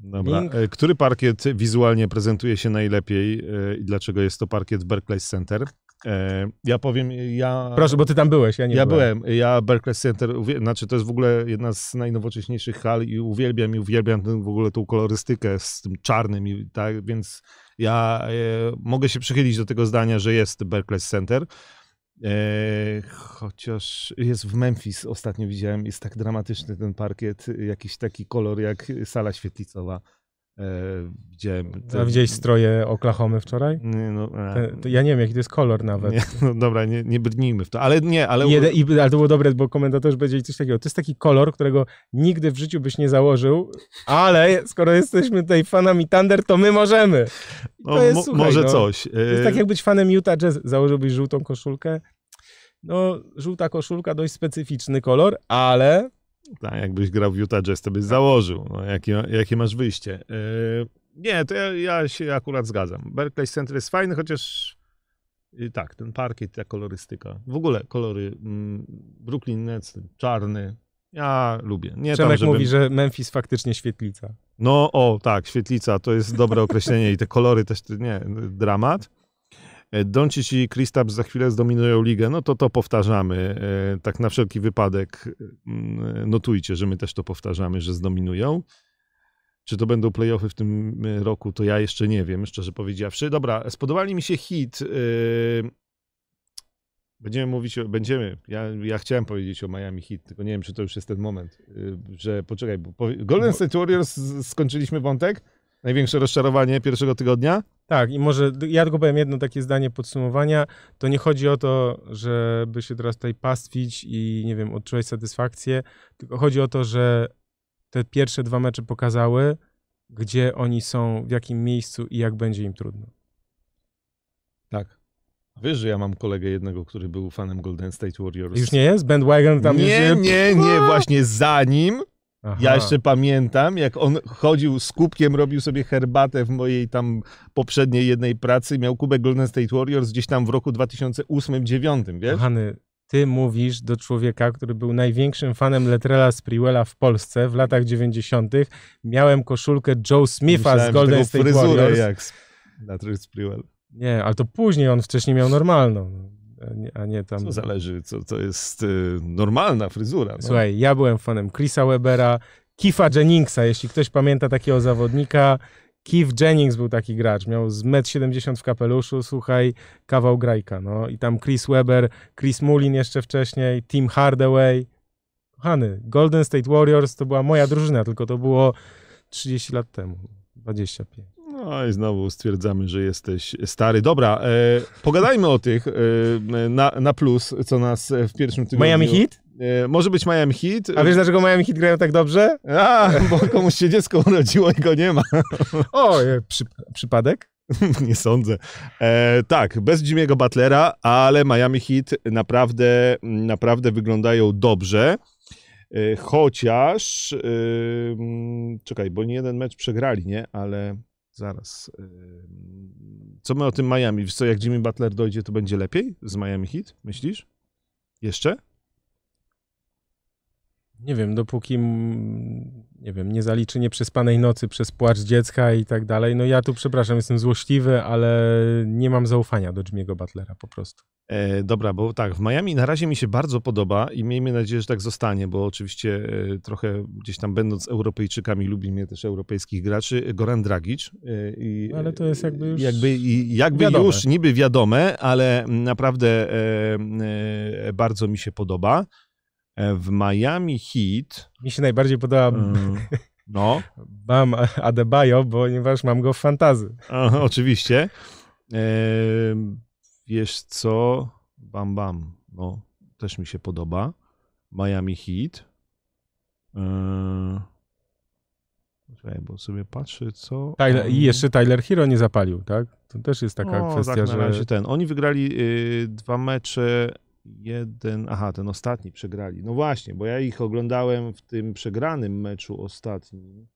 Dobra. Link. E, Który parkiet wizualnie prezentuje się najlepiej e, i dlaczego jest to parkiet Barclays Center? E, Ja powiem, ja... Proszę, bo ty tam byłeś, ja nie ja byłem. byłem, ja Barclays Center, znaczy to jest w ogóle jedna z najnowocześniejszych hal i uwielbiam i uwielbiam tę, w ogóle tą kolorystykę z tym czarnym i tak, więc ja e, mogę się przychylić do tego zdania, że jest Barclays Center. E, chociaż jest w Memphis, ostatnio widziałem, jest tak dramatyczny ten parkiet, jakiś taki kolor jak sala świetlicowa. E, widziałem. A widziałeś stroje Oklahomy wczoraj? Nie, no, e, Te, to ja nie wiem, jaki to jest kolor nawet. nie, no dobra, nie, nie brnijmy w to, ale nie, ale... I Jeden, i, ale to było dobre, bo komentatorzy powiedzieli coś takiego. To jest taki kolor, którego nigdy w życiu byś nie założył, ale skoro jesteśmy tutaj fanami Thunder, to my możemy. I no, to jest, mo- słuchaj, może no, coś. To jest E, tak jak być fanem Utah Jazz. Założyłbyś żółtą koszulkę. No, żółta koszulka, dość specyficzny kolor, ale Tak, jakbyś grał w Utah Jazz, to byś założył. No, jakie, jakie masz wyjście? E, nie, to ja, ja się akurat zgadzam. Berkeley Center jest fajny, chociaż i tak, ten parkiet, ta kolorystyka. W ogóle kolory mm, Brooklyn Nets, czarny. Ja lubię. Nie tam, Przemek żebym... mówi, że Memphis faktycznie świetlica. No, o, tak, świetlica, to jest dobre określenie i te kolory też, nie, dramat. E, Doncic i Kristaps za chwilę zdominują ligę, no to to powtarzamy. E, Tak na wszelki wypadek mm, notujcie, że my też to powtarzamy, że zdominują. Czy to będą playoffy w tym e, roku, to ja jeszcze nie wiem, szczerze powiedziawszy. Dobra, spodobali mi się hit. e, Będziemy mówić, o, będziemy, ja, ja chciałem powiedzieć o Miami Heat, tylko nie wiem, czy to już jest ten moment, że poczekaj, bo Golden State Warriors skończyliśmy wątek? Największe rozczarowanie pierwszego tygodnia? Tak, i może ja tylko powiem jedno takie zdanie podsumowania. To nie chodzi o to, żeby się teraz tutaj pastwić i nie wiem, odczuwać satysfakcję, tylko chodzi o to, że te pierwsze dwa mecze pokazały, gdzie oni są, w jakim miejscu i jak będzie im trudno. Tak. Wiesz, że ja mam kolegę jednego, który był fanem Golden State Warriors. Już nie jest? Bandwagon tam nie, jest? nie, nie, właśnie za nim. Aha. Ja jeszcze pamiętam, jak on chodził z kubkiem, robił sobie herbatę w mojej tam poprzedniej jednej pracy, miał kubek Golden State Warriors gdzieś tam w roku 2008-2009, wiesz? Kochany, ty mówisz do człowieka, który był największym fanem Letrella Sprewella w Polsce w latach 90. Miałem koszulkę Joe Smitha Myślałem, z Golden State Warriors. jak Latrell Sprewell. Nie, ale to później on wcześniej miał normalną. A nie, tam. To zależy, co to jest y, normalna fryzura. No. Słuchaj, ja byłem fanem Chrisa Webera, Keefa Jenningsa, jeśli ktoś pamięta takiego zawodnika. Keith Jennings był taki gracz, miał z 1,70 m w kapeluszu, słuchaj, kawał grajka, no. I tam Chris Webber, Chris Mullin jeszcze wcześniej, Tim Hardaway. Kochany, Golden State Warriors to była moja drużyna, tylko to było 30 lat temu, 25. No i znowu stwierdzamy, że jesteś stary. Dobra, e, pogadajmy o tych e, na, na plus, co nas w pierwszym tygodniu... Miami Heat? E, może być Miami Heat. A wiesz dlaczego Miami Heat grają tak dobrze? A, bo komuś się dziecko urodziło i go nie ma. O, przy, przypadek? nie sądzę. E, tak, bez Jimmy'ego Butlera, ale Miami Heat naprawdę, naprawdę wyglądają dobrze. E, chociaż, e, czekaj, bo nie jeden mecz przegrali, nie? Ale zaraz. co my o tym Miami? Wiesz co, jak Jimmy Butler dojdzie, to będzie lepiej z Miami Heat? Myślisz? Jeszcze? Nie wiem, dopóki nie wiem, nie zaliczy nieprzespanej nocy przez płacz dziecka i tak dalej. No ja tu, przepraszam, jestem złośliwy, ale nie mam zaufania do Jimmy'ego Butlera po prostu. E, dobra, bo tak, w Miami na razie mi się bardzo podoba i miejmy nadzieję, że tak zostanie, bo oczywiście e, trochę gdzieś tam będąc Europejczykami lubimy też europejskich graczy. Goran Dragic. E, i, Ale to jest jakby już jakby, i, jakby wiadome. już niby wiadome, ale naprawdę e, e, bardzo mi się podoba. E, w Miami Heat Mi się najbardziej podoba mm, no, Bam Adebayo, ponieważ mam go w fantazy. Aha, oczywiście. E, wiesz co? Bam Bam. No, też mi się podoba. Miami Heat. E, czekaj, bo sobie patrzę, co... Tyler, I jeszcze Tyler Hero nie zapalił, tak? To też jest taka o, kwestia, tak, na razie że... ten. Oni wygrali y, dwa mecze, jeden... Aha, ten ostatni przegrali. No właśnie, bo ja ich oglądałem w tym przegranym meczu ostatnim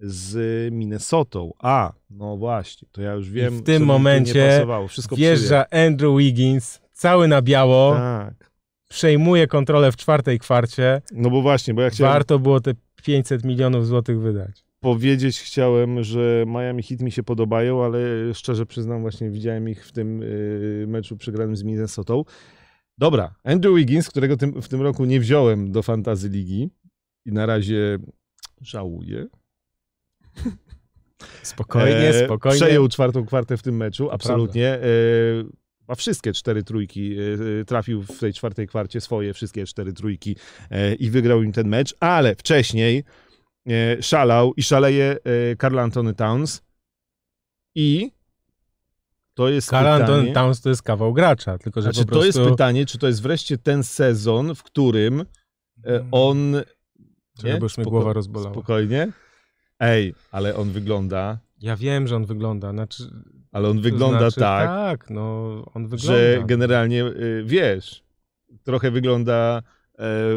z Minnesotą. A, no właśnie, to ja już wiem, w tym momencie Wjeżdża Andrew Wiggins, cały na biało. Tak. przejmuje kontrolę w czwartej kwarcie. No bo właśnie, bo ja chciałem Warto było te 500 milionów złotych wydać. powiedzieć, chciałem, że Miami Heat mi się podobają, ale szczerze przyznam, właśnie widziałem ich w tym y, meczu przegranym z Minnesotą. Dobra, Andrew Wiggins, którego tym, w tym roku nie wziąłem do fantazy ligi i na razie żałuję. Spokojnie, E, spokojnie. Przejął czwartą kwartę w tym meczu, To absolutnie. E, a wszystkie cztery trójki e, trafił w tej czwartej kwarcie swoje, wszystkie cztery trójki e, i wygrał im ten mecz, ale wcześniej e, szalał i szaleje e, Karl Antony Towns i to jest Karl pytanie, Anthony Towns to jest kawał gracza, tylko że znaczy po prostu... to jest pytanie, czy to jest wreszcie ten sezon, w którym e, on... Czekaj, bo już Spoko- głowa rozbolała. Spokojnie. Ej, ale on wygląda, Ja wiem, że on wygląda, znaczy... ale on to wygląda znaczy, tak, Tak, no on wygląda. że generalnie y, wiesz, trochę wygląda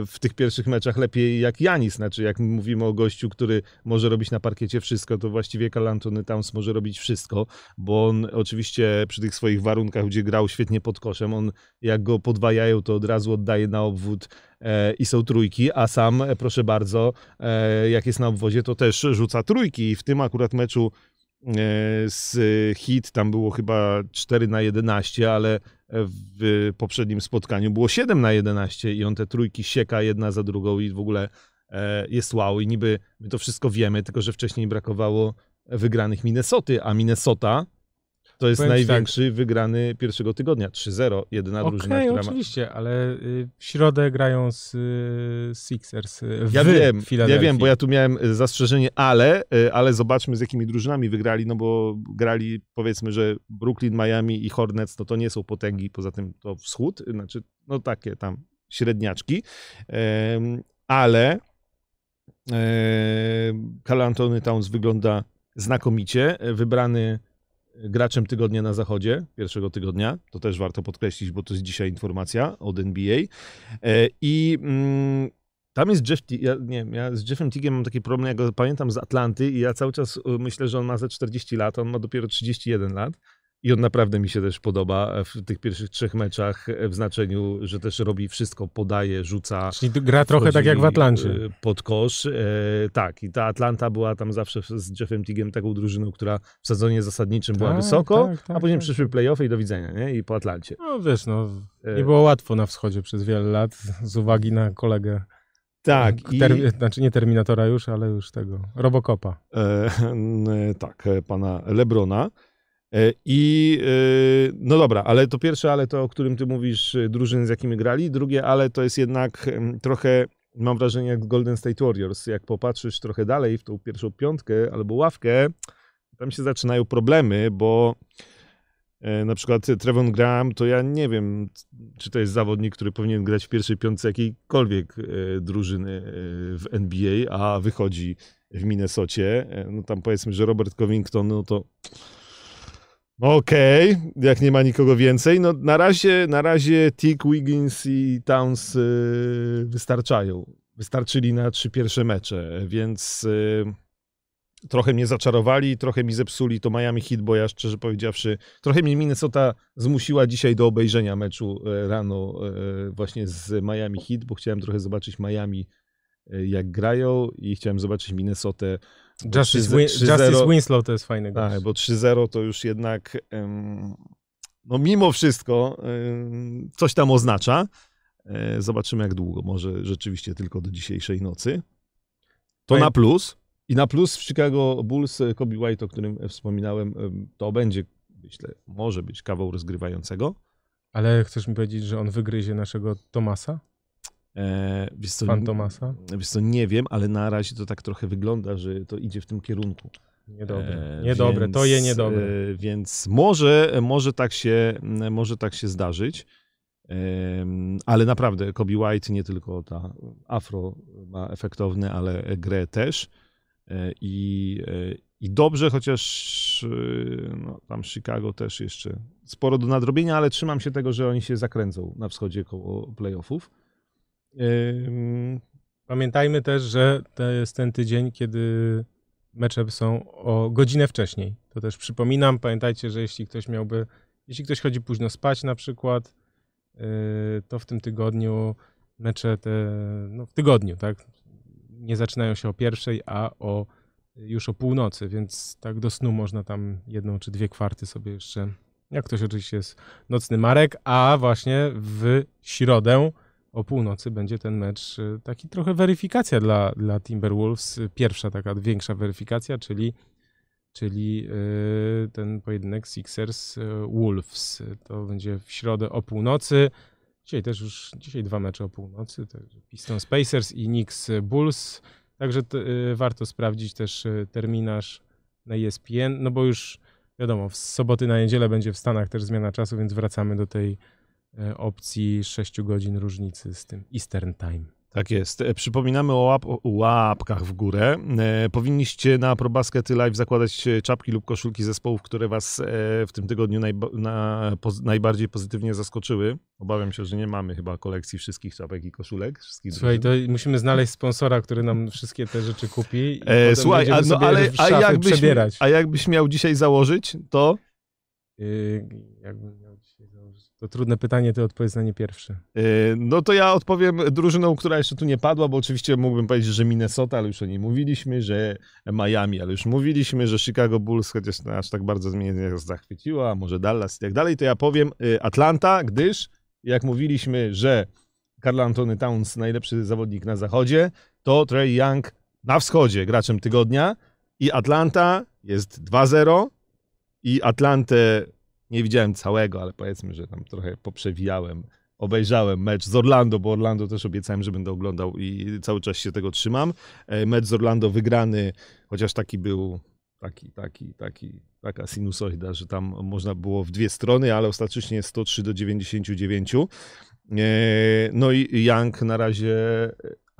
w tych pierwszych meczach lepiej jak Janis. Znaczy, jak mówimy o gościu, który może robić na parkiecie wszystko, to właściwie Karl Antony Towns może robić wszystko, bo on oczywiście przy tych swoich warunkach, gdzie grał świetnie pod koszem, on jak go podwajają, to od razu oddaje na obwód e, i są trójki, a sam, e, proszę bardzo, e, jak jest na obwodzie, to też rzuca trójki i w tym akurat meczu e, z hit tam było chyba 4 na 11, ale w poprzednim spotkaniu było 7 na 11 i on te trójki sieka jedna za drugą i w ogóle e, jest wow. I niby my to wszystko wiemy, tylko że wcześniej brakowało wygranych Minnesoty, a Minnesota to jest Powiem tak. największy wygrany pierwszego tygodnia. 3-0, jedyna Okej, drużyna, która ma... oczywiście, ale y, w środę grają z y, Sixers y, w Ja wiem, ja wiem, bo ja tu miałem zastrzeżenie, ale, ale zobaczmy z jakimi drużynami wygrali, no bo grali powiedzmy, że Brooklyn, Miami i Hornets, no to nie są potęgi, poza tym to wschód, znaczy no takie tam średniaczki, ale Karl Antony Towns wygląda znakomicie, wybrany graczem tygodnia na zachodzie, pierwszego tygodnia. To też warto podkreślić, bo to jest dzisiaj informacja od NBA. E, I mm, tam jest Jeff, ja, nie ja z Jeffem Tigiem mam taki problem, ja go pamiętam z Atlanty i ja cały czas y, myślę, że on ma ze 40 lat, on ma dopiero 31 lat. I on naprawdę mi się też podoba w tych pierwszych trzech meczach w znaczeniu, że też robi wszystko, podaje, rzuca. Czyli gra trochę tak jak w Atlancie. Y, pod kosz. E, tak, i ta Atlanta była tam zawsze z Jeffem Tigiem taką drużyną, która w sezonie zasadniczym była tak, wysoko, tak, tak, a później tak. przyszły playoffy i do widzenia, nie? I po Atlancie. No wiesz, no, e, nie było łatwo na wschodzie przez wiele lat z uwagi na kolegę tak. Ter, i... Znaczy nie Terminatora już, ale już tego, Robocopa. E, tak, e, pana Lebrona. E, I e, no dobra, ale to pierwsze, ale to, o którym ty mówisz, e, drużyny z jakimi grali. Drugie, ale to jest jednak trochę, mam wrażenie, jak Golden State Warriors. Jak popatrzysz trochę dalej w tą pierwszą piątkę albo ławkę, tam się zaczynają problemy, bo na przykład Trevon Graham, to ja nie wiem, czy to jest zawodnik, który powinien grać w pierwszej piątce jakiejkolwiek drużyny w NBA, a wychodzi w Minnesocie. No tam powiedzmy, że Robert Covington, no to Okej, okay. jak nie ma nikogo więcej. No na razie, na razie Tick, Wiggins i Towns yy, wystarczają. Wystarczyli na trzy pierwsze mecze, więc yy, trochę mnie zaczarowali, trochę mi zepsuli to Miami Heat, bo ja szczerze powiedziawszy, trochę mnie Minnesota zmusiła dzisiaj do obejrzenia meczu yy, rano właśnie z Miami Heat, bo chciałem trochę zobaczyć Miami jak grają i chciałem zobaczyć Minnesotę Justice, Win Justice Winslow to jest fajny gość. Tak, bo 3-0 to już jednak um, no mimo wszystko um, coś tam oznacza. E, zobaczymy jak długo, może rzeczywiście tylko do dzisiejszej nocy. To na plus. I na plus w Chicago Bulls e, Kobe White, o którym wspominałem, to będzie, myślę, może być kawał rozgrywającego. Ale chcesz mi powiedzieć, że on wygryzie naszego Tomasa? E, wiesz co, Pan Tomasa? Wiesz co, nie wiem, ale na razie to tak trochę wygląda, że to idzie w tym kierunku. Niedobre, e, niedobre, więc, to je niedobre. E, więc może, może, tak się, może tak się zdarzyć. Ale naprawdę, Kobe White nie tylko ta afro ma efektowne, ale grę też. I, i dobrze, chociaż no, tam Chicago też jeszcze sporo do nadrobienia, ale trzymam się tego, że oni się zakręcą na wschodzie koło playoffów. Pamiętajmy też, że to jest ten tydzień, kiedy mecze są o godzinę wcześniej. To też przypominam. Pamiętajcie, że jeśli ktoś miałby, jeśli ktoś chodzi późno spać na przykład, yy, to w tym tygodniu mecze te, no w tygodniu, tak, nie zaczynają się o pierwszej, a o już o północy, więc tak do snu można tam jedną czy dwie kwarty sobie jeszcze, jak ktoś oczywiście jest nocny Marek, a właśnie w środę o północy będzie ten mecz y, taki trochę weryfikacja dla, dla Timberwolves. Pierwsza taka większa weryfikacja, czyli, czyli y, ten pojedynek Sixers-Wolves. To będzie w środę o północy. Dzisiaj też już, dzisiaj dwa mecze o północy. Pistons Pacers i Knicks Bulls. Także y, warto sprawdzić też terminarz na ESPN, no bo już wiadomo, w soboty na niedzielę będzie w Stanach też zmiana czasu, więc wracamy do tej opcji 6 godzin różnicy z tym Eastern Time. Tak jest. E, przypominamy o, łap, o łapkach w górę. E, powinniście na ProBaskety Live zakładać czapki lub koszulki zespołów, które was e, w tym tygodniu najba, na, po, najbardziej pozytywnie zaskoczyły. Obawiam się, że nie mamy chyba kolekcji wszystkich czapek i koszulek. Wszystkich Słuchaj, to musimy znaleźć sponsora, który nam wszystkie te rzeczy kupi. E, słuchaj, a, no, ale a jakbyś, przebierać. a jakbyś miał dzisiaj założyć, to? Yy, jakbym miał to trudne pytanie, to odpowiedz na nie pierwsze. Yy, no to ja odpowiem drużyną, która jeszcze tu nie padła, bo oczywiście mógłbym powiedzieć, że Minnesota, ale już o niej mówiliśmy, że Miami, ale już mówiliśmy, że Chicago Bulls, chociaż aż tak bardzo mnie zachwyciła, może Dallas i tak dalej, to ja powiem yy, Atlanta, gdyż jak mówiliśmy, że Carl Antony Towns najlepszy zawodnik na zachodzie, to Trey Young na wschodzie graczem tygodnia i Atlanta jest 2-0 i Atlantę nie widziałem całego, ale powiedzmy, że tam trochę poprzewijałem. Obejrzałem mecz z Orlando, bo Orlando też obiecałem, że będę oglądał i cały czas się tego trzymam. E, mecz z Orlando wygrany, chociaż taki był taki, taki, taki, taka sinusoida, że tam można było w dwie strony, ale ostatecznie 103 do 99. E, no i Young na razie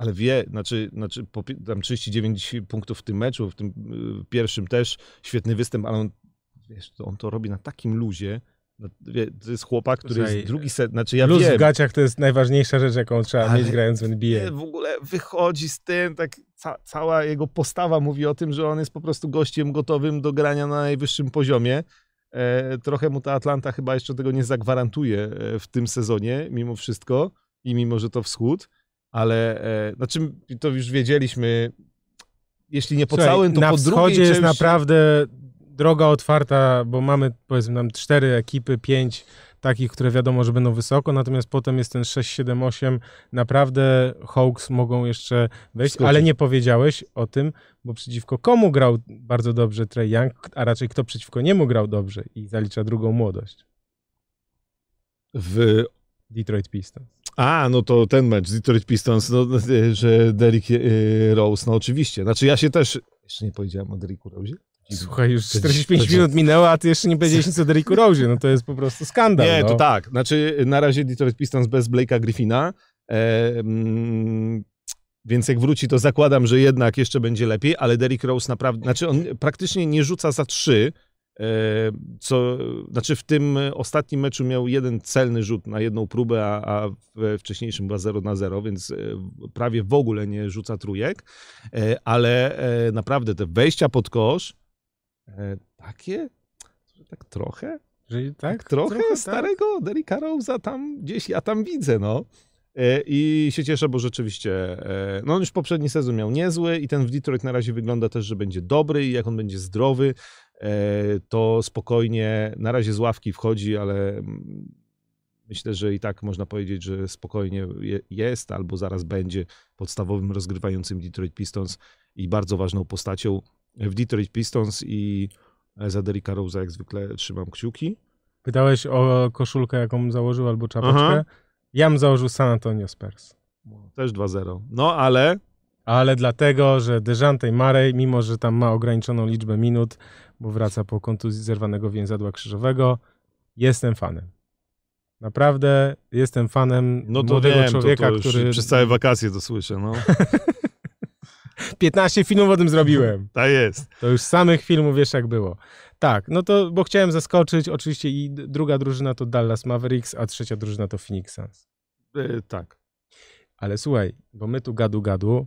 ale wie, znaczy, znaczy tam 39 punktów w tym meczu, w tym y, pierwszym też świetny występ, ale on, wiesz, to on to robi na takim luzie, to jest chłopak, który Słuchaj, jest drugi set, znaczy ja Luz wiem, w gaciach to jest najważniejsza rzecz, jaką trzeba Ale mieć grając w NBA. w ogóle wychodzi z tym, tak ca, cała jego postawa mówi o tym, że on jest po prostu gościem gotowym do grania na najwyższym poziomie. E, trochę mu ta Atlanta chyba jeszcze tego nie zagwarantuje e, w tym sezonie, mimo wszystko i mimo, że to wschód, ale e, znaczy to już wiedzieliśmy, jeśli nie po Słuchaj, całym, to na po wschodzie drugiej jest części- naprawdę droga otwarta, bo mamy powiedzmy nam cztery ekipy, pięć takich, które wiadomo, że będą wysoko, natomiast potem jest ten 6, 7, 8. Naprawdę Hawks mogą jeszcze wejść, ale nie powiedziałeś o tym, bo przeciwko komu grał bardzo dobrze Trey Young, a raczej kto przeciwko niemu grał dobrze i zalicza drugą młodość. w Detroit Pistons. A, no to ten mecz z Detroit Pistons, no, e, że Derrick e, Rose, no oczywiście. Znaczy ja się też... Jeszcze nie powiedziałem o Derricku Rose? Słuchaj, już To- 45 to- minut minęło, a ty jeszcze nie powiedziałeś nic o Derricku Rose. No to jest po prostu skandal. Nie, no. to tak. Znaczy na razie Detroit Pistons bez Blake'a Griffina, e, mm, więc jak wróci, to zakładam, że jednak jeszcze będzie lepiej, ale Derrick Rose naprawdę... Znaczy on praktycznie nie rzuca za trzy, e, co... Znaczy w tym ostatnim meczu miał jeden celny rzut na jedną próbę, a, a we wcześniejszym była 0 na 0, więc e, prawie w ogóle nie rzuca trójek, e, ale naprawdę te wejścia pod kosz, e, takie, tak trochę, Że, tak? tak, trochę, tak. starego Derricka Rose'a tam gdzieś ja tam widzę, no. E, I się cieszę, bo rzeczywiście, e, no on już poprzedni sezon miał niezły i ten w Detroit na razie wygląda też, że będzie dobry i jak on będzie zdrowy, to spokojnie, na razie z ławki wchodzi, ale mm, myślę, że i tak można powiedzieć, że spokojnie je- jest albo zaraz będzie podstawowym rozgrywającym Detroit Pistons i bardzo ważną postacią w Detroit Pistons i za Derricka Rose'a jak zwykle trzymam kciuki. Pytałeś o koszulkę, jaką założył, albo czapeczkę. Aha. Ja bym założył San Antonio Spurs. Też 2-0. No ale Ale dlatego, że Dejante Murray, mimo że tam ma ograniczoną liczbę minut, bo wraca po kontuzji zerwanego więzadła krzyżowego, jestem fanem. Naprawdę jestem fanem no to młodego wiem, człowieka, to, to który... przez całe wakacje to słyszę, no. 15 filmów o tym zrobiłem. Tak jest. To już samych filmów wiesz jak było. Tak, no to, bo chciałem zaskoczyć, oczywiście i druga drużyna to Dallas Mavericks, a trzecia drużyna to Phoenix Suns. E, tak. Ale słuchaj, bo my tu gadu gadu,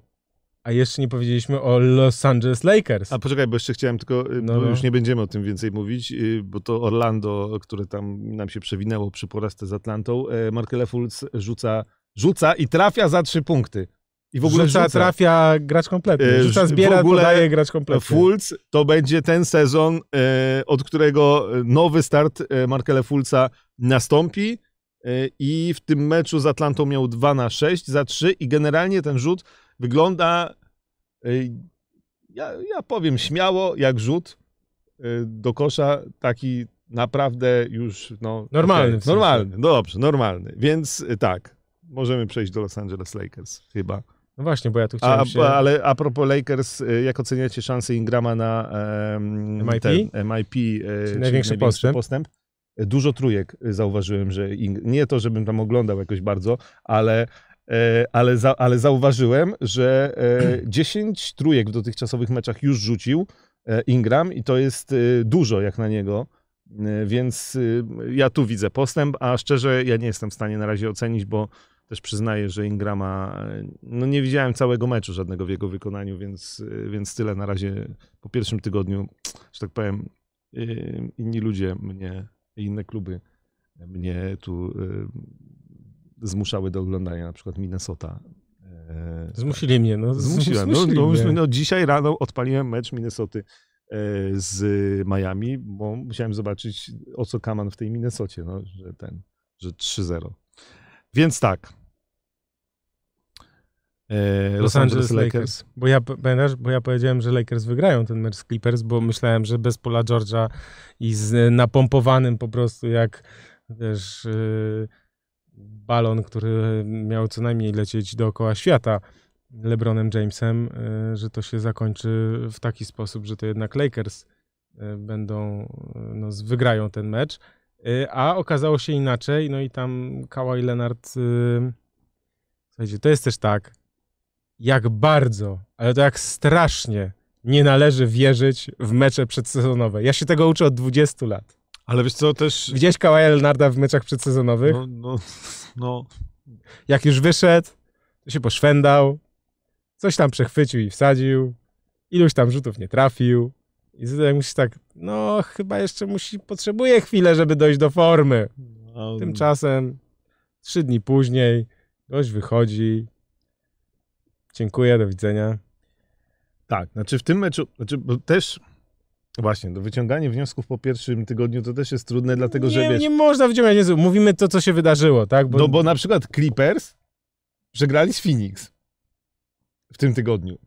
a jeszcze nie powiedzieliśmy o Los Angeles Lakers. A poczekaj, bo jeszcze chciałem tylko, e, No, no. już nie będziemy o tym więcej mówić, e, bo to Orlando, które tam nam się przewinęło przy porażce z Atlantą, e, Markele Fultz rzuca, rzuca i trafia za trzy punkty. I w ogóle rzuca, trafia gracz kompletny. E, Rzuca, w zbiera, ogóle podaje gracz kompletny. Fultz to będzie ten sezon, e, od którego nowy start e, Markele Fulca nastąpi i w tym meczu z Atlantą miał 2 na 6 za 3 i generalnie ten rzut wygląda, ja, ja powiem śmiało, jak rzut do kosza, taki naprawdę już, no... Normalny w sensie. Normalny, no dobrze, normalny. Więc tak, możemy przejść do Los Angeles Lakers chyba. No właśnie, bo ja tu chciałem A, się... Ale a propos Lakers, y, jak oceniacie szanse Ingrama na em, MIP? Ten, MIP, e, czyli największy postęp. E, Dużo trójek y, zauważyłem, że Ing- nie to, żebym tam oglądał jakoś bardzo, ale, e, ale, za, ale zauważyłem, że e, 10 trójek w dotychczasowych meczach już rzucił e, Ingram i to jest y, dużo jak na niego. E, Więc y, ja tu widzę postęp, a szczerze ja nie jestem w stanie na razie ocenić, bo też przyznaję, że Ingrama, e, no nie widziałem całego meczu żadnego w jego wykonaniu, więc, e, więc tyle na razie po pierwszym tygodniu, że tak powiem, e, inni ludzie mnie, inne kluby mnie tu zmuszały do oglądania, na przykład Minnesota. Zmusili mnie, no. Zmusiłem. No, zmusili no, mnie. no, dzisiaj rano odpaliłem mecz Minnesoty z Miami, bo musiałem zobaczyć o co Kaman w tej Minnesocie, no, że ten, że 3-0. Więc tak. E, Los Angeles Lakers. Bo ja, pamiętasz, bo ja powiedziałem, że Lakers wygrają ten mecz z Clippers, bo myślałem, że bez Pola George'a i z napompowanym po prostu jak wiesz, yy, balon, który miał co najmniej lecieć dookoła świata LeBronem Jamesem, yy, że to się zakończy w taki sposób, że to jednak Lakers yy, będą, no, wygrają ten mecz. A okazało się inaczej, no i tam Kawhi Leonard, słuchajcie, to jest też tak, jak bardzo, ale to jak strasznie nie należy wierzyć w mecze przedsezonowe. Ja się tego uczę od 20 lat. Ale wiesz co, też... Widziałeś Kawaja Leonarda w meczach przedsezonowych? No, no, no. Jak już wyszedł, to się poszwendał, coś tam przechwycił i wsadził, iluś tam rzutów nie trafił. I tutaj musisz tak, no chyba jeszcze musi, potrzebuje chwilę, żeby dojść do formy. no Tymczasem trzy dni później gość wychodzi. Dziękuję, do widzenia. Tak, znaczy w tym meczu, znaczy bo też właśnie, do wyciągania wniosków po pierwszym tygodniu to też jest trudne, dlatego że nie, wiesz, nie można wyciągać, Jezu, mówimy to, co się wydarzyło, tak? no bo na przykład Clippers przegrali z Phoenix w tym tygodniu.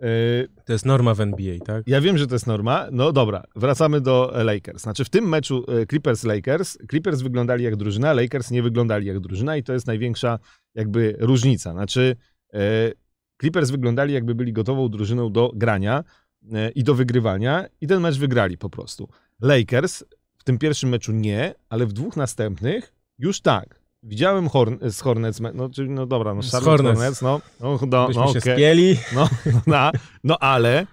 Yy, To jest norma w NBA, tak? Ja wiem, że to jest norma. No dobra, wracamy do Lakers. Znaczy w tym meczu e, Clippers-Lakers, Clippers wyglądali jak drużyna, Lakers nie wyglądali jak drużyna i to jest największa jakby różnica. Znaczy e, Clippers wyglądali jakby byli gotową drużyną do grania e, i do wygrywania i ten mecz wygrali po prostu. Lakers w tym pierwszym meczu nie, ale w dwóch następnych już tak. Widziałem Horn z Hornets, no, czyli, no dobra, no Z Charlotte Hornets. Hornets, no, no, no, Byśmy no się okej. spieli. No, no, no ale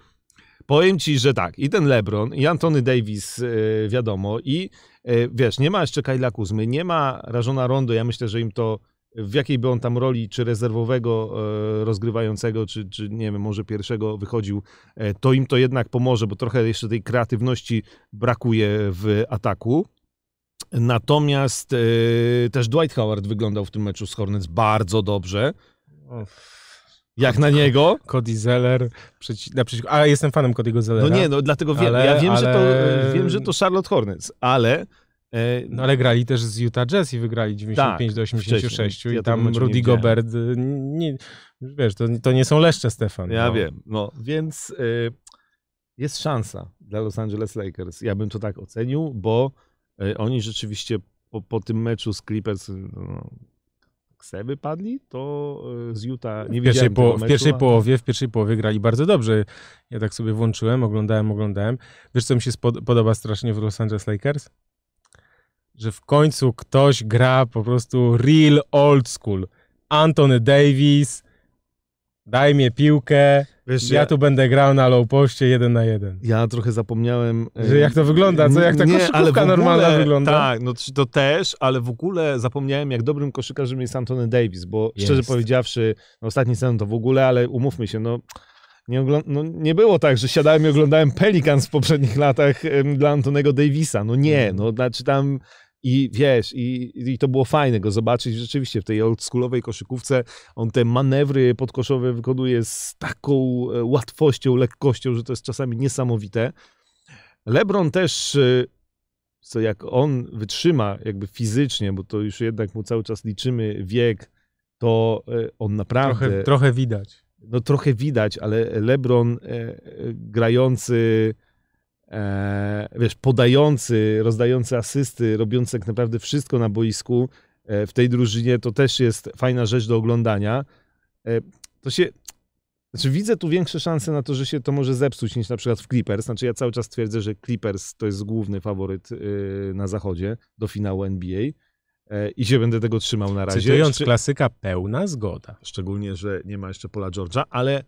powiem ci, że tak, i ten LeBron, i Antony Davis, e, wiadomo, i e, wiesz, nie ma jeszcze Kyla Kuzmy, nie ma Rażona Rondo, ja myślę, że im to w jakiej by on tam roli, czy rezerwowego e, rozgrywającego, czy, czy nie wiem, może pierwszego wychodził, e, to im to jednak pomoże, bo trochę jeszcze tej kreatywności brakuje w ataku. Natomiast e, też Dwight Howard wyglądał w tym meczu z Hornets bardzo dobrze. Jak na niego, Cody Zeller, przeci- naprzeciwko, a jestem fanem Cody'ego Zellera. No nie, no dlatego wiem. Ale- ja wiem, że to, ale- wiem, że to Charlotte Hornets, ale No ale grali też z Utah Jazz i wygrali 95 Tak, do 86 wcześniej. I tam nie Rudy. Gobert, y, nie, wiesz, to, to nie są leszcze, Stefan. ja no. wiem. No, więc e, jest szansa dla Los Angeles Lakers. Ja bym to tak ocenił, bo e, oni rzeczywiście po, po tym meczu z Clippers no, Kseby padli, to e, z Utah nie W pierwszej, po, w pierwszej a- połowie, w pierwszej połowie grali bardzo dobrze. Ja tak sobie włączyłem, oglądałem, oglądałem. Wiesz, co mi się spod- podoba strasznie w Los Angeles Lakers? Że w końcu ktoś gra po prostu real old school. Anthony Davis, daj mi piłkę, Wiesz, ja tu będę grał na low poście jeden na jeden. Ja trochę zapomniałem. e, Że jak to wygląda, co jak ta koszykówka ale w ogóle, normalna wygląda. Tak, no to też, ale w ogóle zapomniałem, jak dobrym koszykarzem jest Antony Davis, bo Jest. szczerze powiedziawszy, no ostatni sezon to w ogóle, ale umówmy się, no nie, no nie było tak, że siadałem i oglądałem Pelicans w poprzednich latach em, dla Antonego Davisa. No nie, Mhm. no znaczy tam i wiesz, i, i to było fajne go zobaczyć rzeczywiście w tej oldschoolowej koszykówce. On te manewry podkoszowe wykonuje z taką e, łatwością, lekkością, że to jest czasami niesamowite. LeBron też, e, co jak on wytrzyma jakby fizycznie, bo to już jednak mu cały czas liczymy wiek, to e, on naprawdę Trochę, trochę widać. no trochę widać, ale LeBron e, e, grający, e, wiesz, podający, rozdający asysty, robiący tak naprawdę wszystko na boisku e, w tej drużynie, to też jest fajna rzecz do oglądania. E, to się, znaczy widzę tu większe szanse na to, że się to może zepsuć niż na przykład w Clippers. Znaczy ja cały czas twierdzę, że Clippers to jest główny faworyt y, na zachodzie do finału NBA e, i się będę tego trzymał na razie. Cytując Szczy- klasyka, pełna zgoda. Szczególnie, że nie ma jeszcze Pola George'a, ale,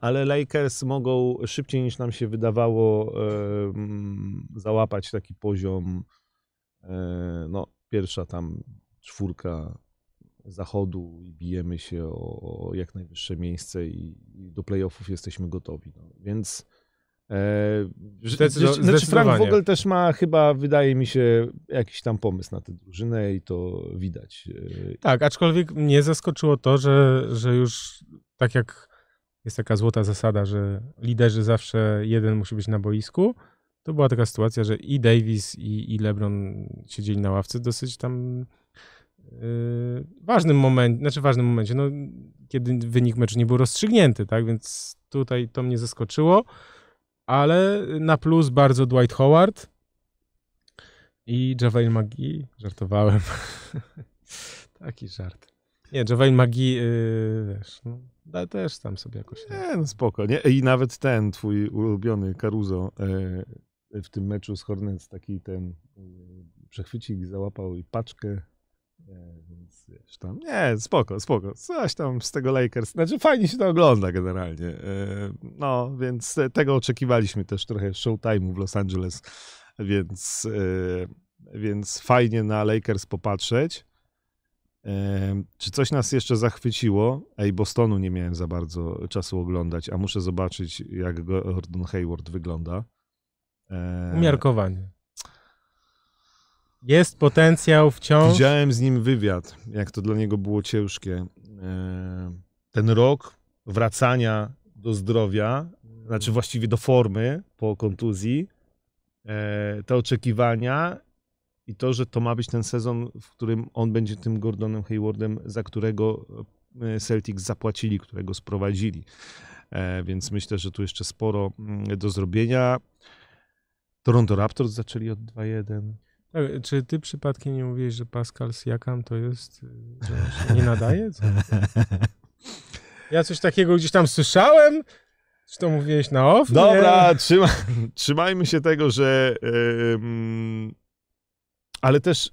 ale Lakers mogą szybciej niż nam się wydawało e, załapać taki poziom, e, no pierwsza tam czwórka zachodu i bijemy się o, jak najwyższe miejsce i, do playoffów jesteśmy gotowi. No. Więc e, że- Zdecydo- znaczy Frank. Vogel też ma chyba, wydaje mi się, jakiś tam pomysł na tę drużynę i to widać. E, Tak, aczkolwiek mnie zaskoczyło to, że, że już tak jak jest taka złota zasada, że liderzy zawsze jeden musi być na boisku, to była taka sytuacja, że i Davis, i, i LeBron siedzieli na ławce dosyć tam yy, ważnym momencie, znaczy ważnym momencie, no, kiedy wynik meczu nie był rozstrzygnięty, tak, więc tutaj to mnie zaskoczyło, ale na plus bardzo Dwight Howard i JaVale McGee, żartowałem. Taki żart. Nie, JaVale McGee, yy, wiesz, no, da- też tam sobie jakoś... Nie, no spoko. Nie? I nawet ten twój ulubiony Caruso e, w tym meczu z Hornets taki ten e, przechwycik załapał i paczkę Nie, więc wiesz, tam, nie, spoko, spoko. Coś tam z tego Lakers. Znaczy fajnie się to ogląda generalnie. E, No, więc tego oczekiwaliśmy też trochę showtime'u w Los Angeles, więc, e, więc fajnie na Lakers popatrzeć. Czy coś nas jeszcze zachwyciło? Ej, Bostonu nie miałem za bardzo czasu oglądać, a muszę zobaczyć, jak Gordon Hayward wygląda. Umiarkowanie. Jest potencjał wciąż. Widziałem z nim wywiad, jak to dla niego było ciężkie. Ten rok wracania do zdrowia, znaczy właściwie do formy po kontuzji, e, te oczekiwania i to, że to ma być ten sezon, w którym on będzie tym Gordonem Haywardem, za którego e, Celtics zapłacili, którego sprowadzili. E, Więc myślę, że tu jeszcze sporo mm, do zrobienia. Toronto Raptors zaczęli od 2-1. Tak, Czy ty przypadkiem nie mówiłeś, że Pascal Siakam to jest, y, że się nie nadaje? Co? Ja coś takiego gdzieś tam słyszałem? Czy to mówiłeś na off? Dobra, trzyma, trzymajmy się tego, że. ym, ale też.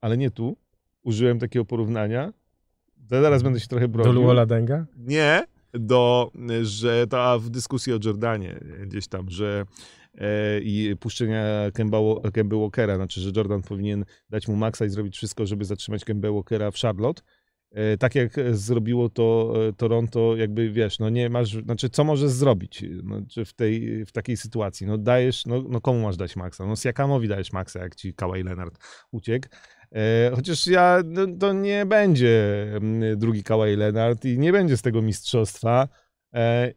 Ale nie tu. Użyłem takiego porównania. Zaraz będę się trochę Do bronił. Luola Denga? Nie, do, że ta w dyskusji o Jordanie gdzieś tam, że e, i puszczenia Kemba Walkera, znaczy, że Jordan powinien dać mu maksa i zrobić wszystko, żeby zatrzymać Kemba Walkera w Charlotte. E, tak jak zrobiło to e, Toronto, jakby wiesz, no nie masz, znaczy co możesz zrobić no, w, tej, w takiej sytuacji? No dajesz, no, no komu masz dać maksa? No Siakamowi dajesz maksa, jak ci Kawhi Leonard uciekł. E, chociaż ja, no, to nie będzie mm, drugi Kawhi Leonard i nie będzie z tego mistrzostwa. E,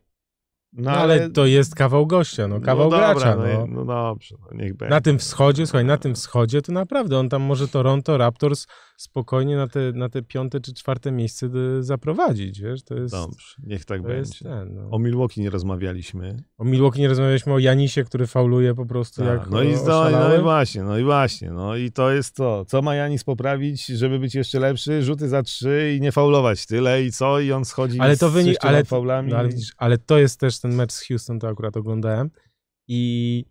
No, ale to jest kawał gościa, no kawał dobra, gracza. No, No. no dobrze, no niech będzie. Na tym wschodzie, słuchaj, na tym wschodzie to naprawdę on tam może Toronto Raptors spokojnie na te, na te piąte czy czwarte miejsce y, zaprowadzić, wiesz, to jest, Dobrze, niech tak będzie. ten, no. O Milwaukee nie rozmawialiśmy. O Milwaukee nie rozmawialiśmy, o Janisie, który fauluje po prostu Tak, jak no, i, no, no i właśnie, no i właśnie. No i to jest to. Co ma Janis poprawić, żeby być jeszcze lepszy? Rzuty za trzy i nie faulować tyle i co? I on schodzi Ale to wynik, ale, faulami. no, ale, widzisz, ale to jest też ten mecz z Houston, to akurat oglądałem i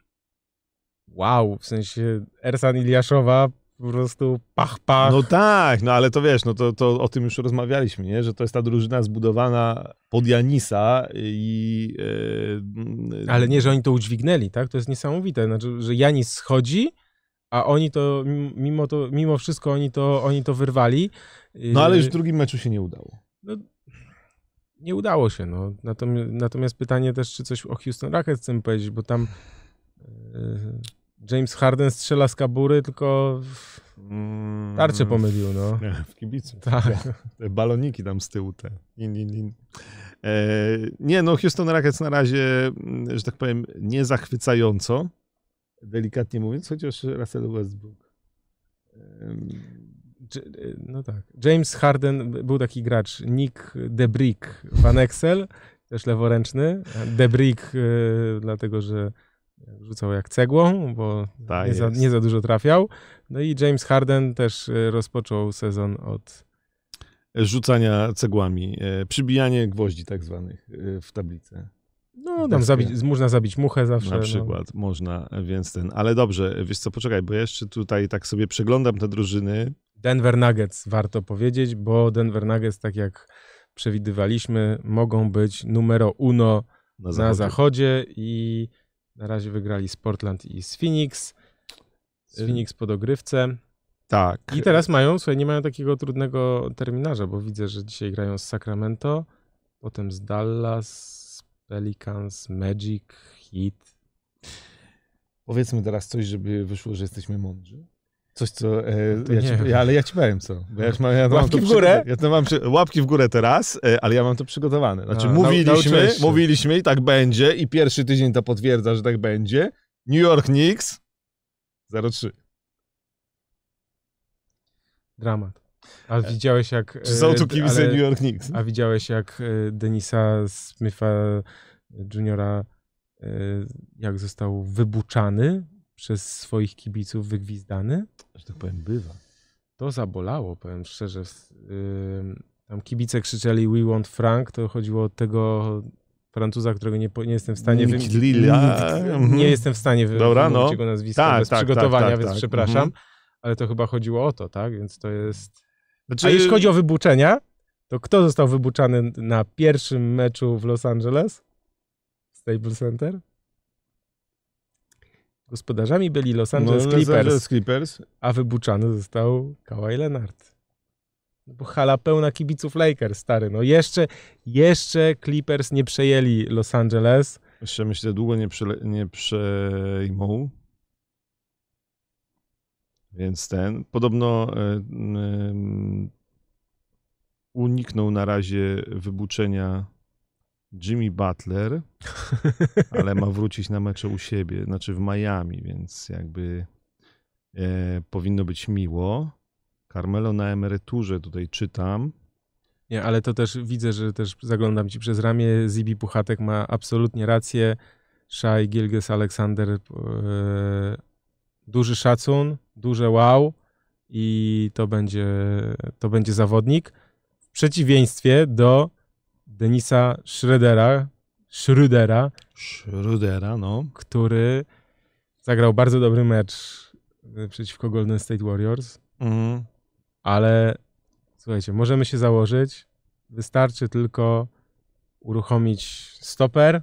wow, w sensie Ersan Iliaszowa po prostu pach, pach. No tak, no ale to wiesz, no to, to o tym już rozmawialiśmy, nie? że to jest ta drużyna zbudowana pod Janisa i... e, Ale nie, że oni to udźwignęli, tak? To jest niesamowite. Znaczy, że Janis schodzi, a oni to, mimo to, mimo wszystko oni to, oni to wyrwali. No ale już Yy, w drugim meczu się nie udało. Nie udało się, no. Natomiast, natomiast pytanie też, czy coś o Houston Rockets chcemy powiedzieć, bo tam yy, James Harden strzela z kabury, tylko Mm. tarczę pomylił, no. W kibicu. Tak. Te baloniki tam z tyłu, te. Lin, lin, lin. E, nie, no Houston Rockets na razie, mm, że tak powiem, nie zachwycająco, delikatnie mówiąc, chociaż Russell Westbrook. Yy, No tak. James Harden, był taki gracz, Nick DeBrick Van Exel, też leworęczny. DeBrick yy, dlatego, że rzucał jak cegłą, bo Tak nie za, nie za dużo trafiał. No i James Harden też yy, rozpoczął sezon od Rzucania cegłami, e, przybijanie gwoździ tak zwanych e, w tablicę. No, tam zabić, można zabić muchę zawsze. Na no. przykład można, więc ten. Ale dobrze, wiesz co, poczekaj, bo jeszcze tutaj tak sobie przeglądam te drużyny. Denver Nuggets warto powiedzieć, bo Denver Nuggets, tak jak przewidywaliśmy, mogą być numero uno Na na zachodzie. zachodzie i na razie wygrali z Portland i z Phoenix. Z Y- Phoenix po dogrywce. Tak. I teraz mają, słuchaj, nie mają takiego trudnego terminarza, bo widzę, że dzisiaj grają z Sacramento, potem z Dallas, Pelicans, Magic, Heat. Powiedzmy teraz coś, żeby wyszło, że jesteśmy mądrzy. Coś, co. E, To ja ci, ja, ale ja ci powiem co. Ja, już mam, ja Łapki w górę? Ja to mam przy, łapki w górę teraz, e, ale ja mam to przygotowane. Znaczy, A, mówiliśmy, mówiliśmy i tak będzie, i pierwszy tydzień to potwierdza, że tak będzie. New York Knicks 0-3. Dramat. A widziałeś jak... Czy są tu e, kibice New York Knicks? A widziałeś jak e, Denisa Smitha Juniora e, jak został wybuczany przez swoich kibiców, wygwizdany? Że tak powiem, bywa. To zabolało, powiem szczerze. Tam kibice krzyczeli We want Frank, to chodziło o tego Francuza, którego nie, nie jestem w stanie wymienić. Lilla. Mhm. Nie jestem w stanie wy, Dobra, no. jego nazwiska Tak, bez tak, przygotowania, tak, tak, więc tak. przepraszam. Mhm. Ale to chyba chodziło o to, tak? Więc to jest... Znaczy, A jeśli chodzi o wybuczenia, to kto został wybuczany na pierwszym meczu w Los Angeles? Staples Center? Gospodarzami byli Los Angeles no, Clippers, Los Angeles Clippers. a wybuczany został Kawhi Leonard. No Bo hala pełna kibiców Lakers, stary. No jeszcze, jeszcze Clippers nie przejęli Los Angeles. Jeszcze myślę, długo nie, przele- nie przejmą. Więc ten. Podobno e, em, uniknął na razie wybuczenia Jimmy Butler, ale ma wrócić na mecze u siebie, znaczy w Miami, więc jakby e, powinno być miło. Carmelo na emeryturze tutaj czytam. Nie, ale to też widzę, że też zaglądam ci przez ramię. Zibi Puchatek ma absolutnie rację. Shai Gilges Aleksander e, duży szacun, duże wow i to będzie, to będzie zawodnik w przeciwieństwie do Denisa Schrödera, Schrödera, Schrödera, no. który zagrał bardzo dobry mecz e, przeciwko Golden State Warriors, Mhm. ale słuchajcie, możemy się założyć, wystarczy tylko uruchomić stoper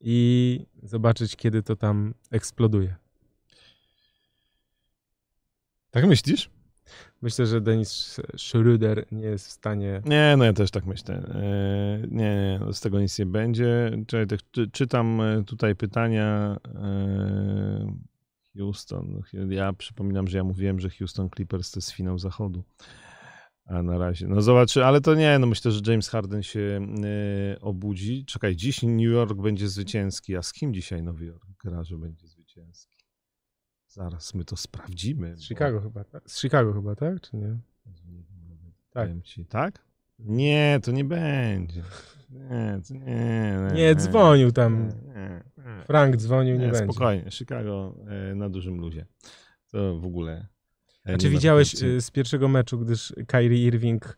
i zobaczyć, kiedy to tam eksploduje. Tak myślisz? Myślę, że Denis Schröder nie jest w stanie. Nie, no ja też tak myślę. E, Nie, nie, z tego nic nie będzie. Czytam e, tutaj pytania. e, Houston. Ja przypominam, że ja mówiłem, że Houston Clippers to jest finał zachodu. A na razie. No zobaczy, ale to nie, no myślę, że James Harden się obudzi. Czekaj, dziś New York będzie zwycięski. A z kim dzisiaj Nowy Jork gra, że będzie zwycięski? Zaraz my to sprawdzimy. Z Chicago chyba, tak? Z Chicago chyba, tak? Czy nie? Tak. Ci, tak? Nie, to nie będzie. Nie, to nie. Nie, dzwonił tam. Nie, nie, Frank dzwonił, nie, nie, będzie. spokojnie. Chicago e, na dużym luzie. To w ogóle. e, A czy nie widziałeś y, z pierwszego meczu, gdyż Kyrie Irving,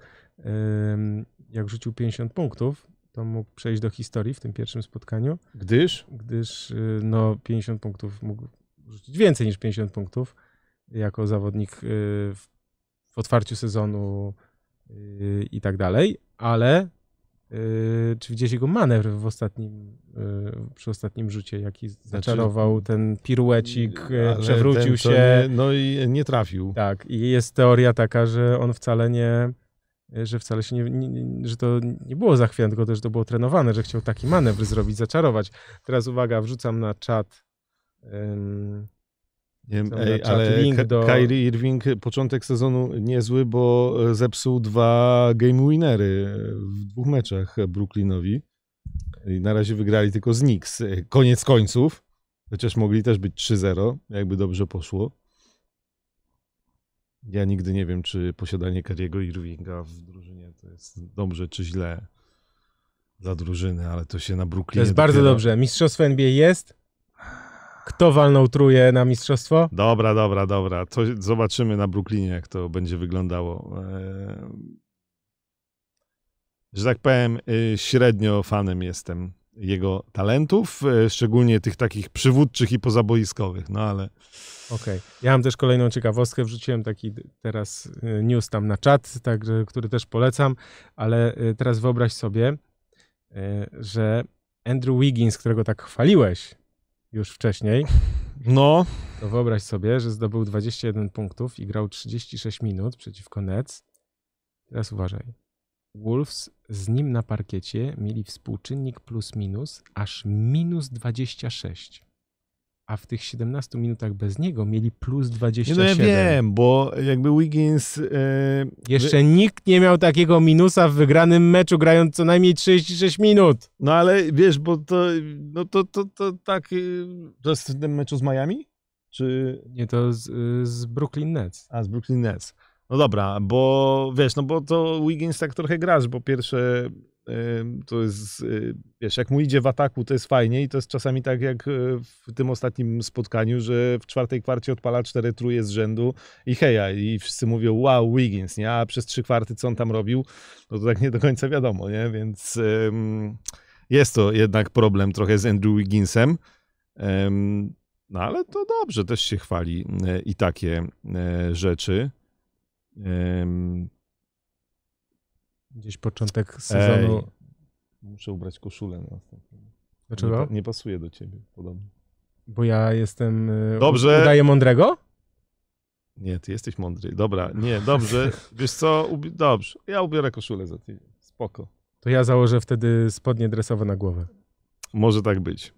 jak rzucił 50 punktów, to mógł przejść do historii w tym pierwszym spotkaniu, Gdyż? gdyż no 50 punktów mógł rzucić więcej niż 50 punktów jako zawodnik y, w, w otwarciu sezonu y, i tak dalej, ale y, czy widziałeś jego manewr w ostatnim, przy ostatnim rzucie, jaki zaczarował ten piruecik, Znaczy, przewrócił ten, się. Nie, no i nie trafił. Tak, i jest teoria taka, że on wcale nie, że wcale się nie, nie, nie że to nie było zachwiane, tylko też to było trenowane, że chciał taki manewr zrobić, zaczarować. Teraz uwaga, wrzucam na czat. Ym, Nie wiem, ej, ale link do- Kyrie Irving początek sezonu niezły, bo zepsuł dwa game winery w dwóch meczach Brooklynowi. I na razie wygrali tylko z Knicks. Koniec końców, chociaż mogli też być 3-0, jakby dobrze poszło. Ja nigdy nie wiem, czy posiadanie Kyriego Irvinga w drużynie to jest dobrze czy źle dla drużyny, ale to się na To Brooklynie jest bardzo dopiero- dobrze. Mistrzostwo NBA jest. Kto walnął truje na mistrzostwo? Dobra, dobra, dobra. To zobaczymy na Brooklynie, jak to będzie wyglądało. Eee, Że tak powiem, y, średnio fanem jestem jego talentów, e, szczególnie tych takich przywódczych i pozaboiskowych, no ale Okej. Ja mam też kolejną ciekawostkę. Wrzuciłem taki teraz y, news tam na czat, także, który też polecam, ale y, teraz wyobraź sobie, y, że Andrew Wiggins, którego tak chwaliłeś już wcześniej, no, to wyobraź sobie, że zdobył 21 punktów i grał 36 minut przeciwko Nets. Teraz uważaj. Wolves z nim na parkiecie mieli współczynnik plus minus aż minus 26. A w tych 17 minutach bez niego mieli plus nie, 27. no ja wiem, bo jakby Wiggins... e, Jeszcze nikt nie miał takiego minusa w wygranym meczu, grając co najmniej 36 minut. No ale wiesz, bo to, no to, to, to tak... y, To jest w tym meczu z Miami? Czy... Nie, to z, y, z Brooklyn Nets. A, z Brooklyn Nets. No dobra, bo wiesz, no bo to Wiggins tak trochę grasz, bo pierwsze to jest, y, wiesz, jak mu idzie w ataku, to jest fajnie i to jest czasami tak jak y, w tym ostatnim spotkaniu, że w czwartej kwarcie odpala cztery truje z rzędu i heja, i wszyscy mówią wow, Wiggins, nie? A przez trzy kwarty co on tam robił, no to tak nie do końca wiadomo, nie? Więc ym, jest to jednak problem trochę z Andrew Wigginsem. Ym, No ale to dobrze, też się chwali e, i takie rzeczy. Em, Gdzieś początek sezonu. Ej, muszę ubrać koszulę na. Dlaczego? Nie, pa- nie pasuje do ciebie, podobno. Bo ja jestem. y, Dobrze. Udaję mądrego? Nie, ty jesteś mądry. Dobra, nie, dobrze. Wiesz co, ubi- dobrze. Ja ubiorę koszulę za tydzień. Spoko. To ja założę wtedy spodnie dresowe na głowę. Może tak być.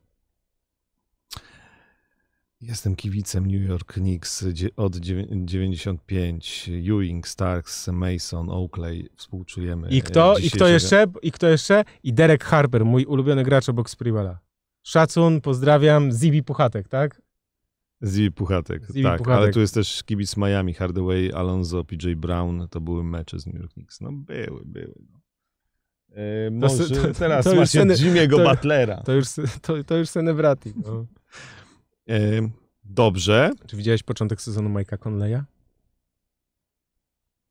Jestem kibicem New York Knicks od dziewię- 95. Ewing, Starks, Mason, Oakley. Współczujemy. I e, kto, i kto jeszcze? I kto jeszcze? I Derek Harper, mój ulubiony gracz obok Sprewella. Szacun, pozdrawiam, Zibi Puchatek, tak? Zibi Puchatek, Zibi tak. Puchatek. Ale tu jest też kibic Miami, Hardaway, Alonso, PJ Brown. To były mecze z New York Knicks. No były, były. No. E, może to- to- teraz to już macie Jimmy'ego Butlera. To już, to, to już Senebrati. No. Dobrze. Czy widziałeś początek sezonu Mike'a Conleya?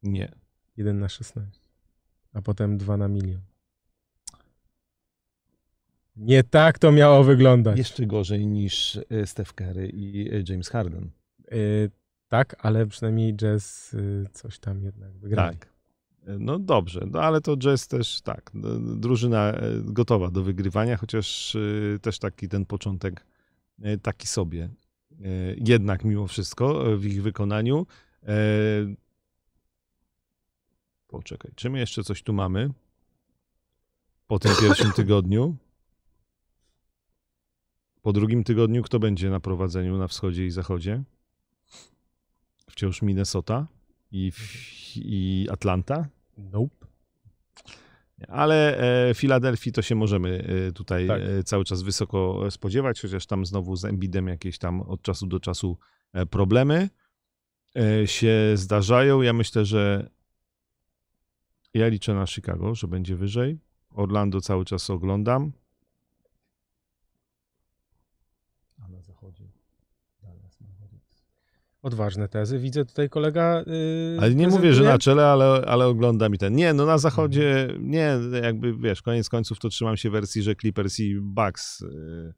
Nie. 1 na 16. A potem 2 na milion. Nie tak to miało wyglądać. Jeszcze gorzej niż e, Steph Curry i e, James Harden. Y, tak, ale przynajmniej Jazz y, coś tam jednak wygrali. Tak. No dobrze, no ale to Jazz też tak, drużyna gotowa do wygrywania, chociaż też taki ten początek taki sobie. E, Jednak mimo wszystko e, w ich wykonaniu. e, Poczekaj, czy my jeszcze coś tu mamy? Po tym pierwszym tygodniu. Po drugim tygodniu kto będzie na prowadzeniu na wschodzie i zachodzie? Wciąż Minnesota i, i Atlanta. Nope. Ale e, Filadelfii to się możemy e, tutaj Tak. e, cały czas wysoko spodziewać, chociaż tam znowu z Embidem jakieś tam od czasu do czasu problemy się zdarzają. Ja myślę, że ja liczę na Chicago, że będzie wyżej. Orlando cały czas oglądam. A na zachodzie Dallas Mavericks. Odważne tezy. Widzę tutaj kolega. Yy, Ale nie mówię, że na czele, ale, ale oglądam i ten. Nie, no na zachodzie, nie, jakby wiesz, koniec końców to trzymam się wersji, że Clippers i Bucks y,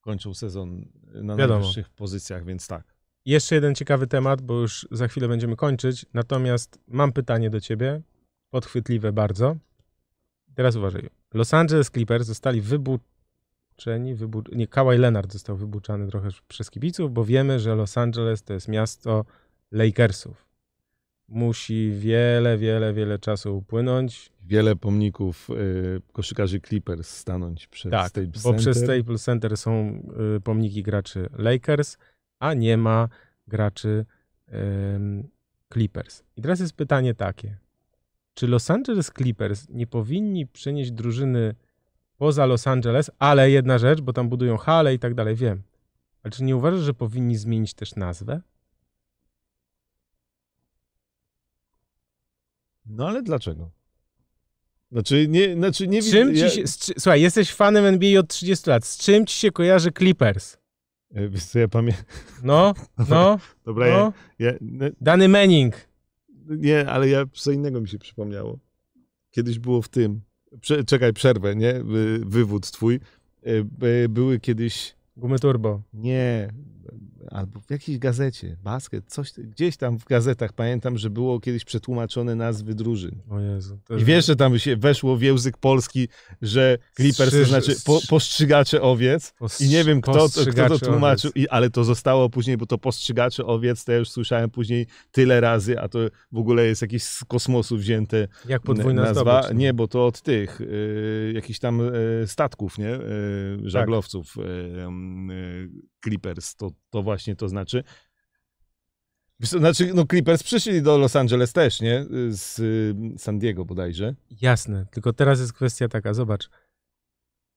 kończą sezon na Wiadomo. najwyższych pozycjach, więc tak. Jeszcze jeden ciekawy temat, bo już za chwilę będziemy kończyć. Natomiast mam pytanie do ciebie. Podchwytliwe bardzo. Teraz uważaj. Los Angeles Clippers zostali wybuczeni. Wybu... Nie, Kawhi Leonard został wybuczany trochę przez kibiców, bo wiemy, że Los Angeles to jest miasto Lakersów. Musi wiele, wiele, wiele czasu upłynąć. Wiele pomników y, koszykarzy Clippers stanąć przed Tak, Staples bo przez Center. Staples Center są y, pomniki graczy Lakers, a nie ma graczy ym, Clippers. I teraz jest pytanie takie. Czy Los Angeles Clippers nie powinni przenieść drużyny poza Los Angeles, ale jedna rzecz, bo tam budują hale i tak dalej, wiem. Ale czy nie uważasz, że powinni zmienić też nazwę? No ale dlaczego? Znaczy nie, znaczy nie Z czym ja- się, z, słuchaj, jesteś fanem NBA od 30 lat. Z czym ci się kojarzy Clippers? E, Wiesz co, ja pamiętam. No, no, Dobra, ja, no. ja, no, Dany Manning. Nie, ale ja co innego mi się przypomniało. Kiedyś było w tym. Prze, czekaj, przerwę, nie? Wy- Wywód twój. E, by- Były kiedyś. Gumy Turbo. Nie. Albo w jakiejś gazecie, basket, coś, gdzieś tam w gazetach pamiętam, że było kiedyś przetłumaczone nazwy drużyn. O Jezu. I wiesz, że tam się weszło w język polski, że Clippers to znaczy po, postrzygacze owiec. I nie wiem, kto, to- kto to tłumaczył, i, ale to zostało później, bo to postrzygacze owiec, to ja już słyszałem później tyle razy, a to w ogóle jest jakieś z kosmosu wzięte Jak podwójna nazwa. zdobycz. Nie, bo to od tych, y, jakichś tam y, statków, nie? Y, żaglowców y, y, Clippers, to, to właśnie to znaczy. Znaczy, no Clippers przyszli do Los Angeles też, nie? Z y, San Diego bodajże. Jasne, tylko teraz jest kwestia taka, zobacz.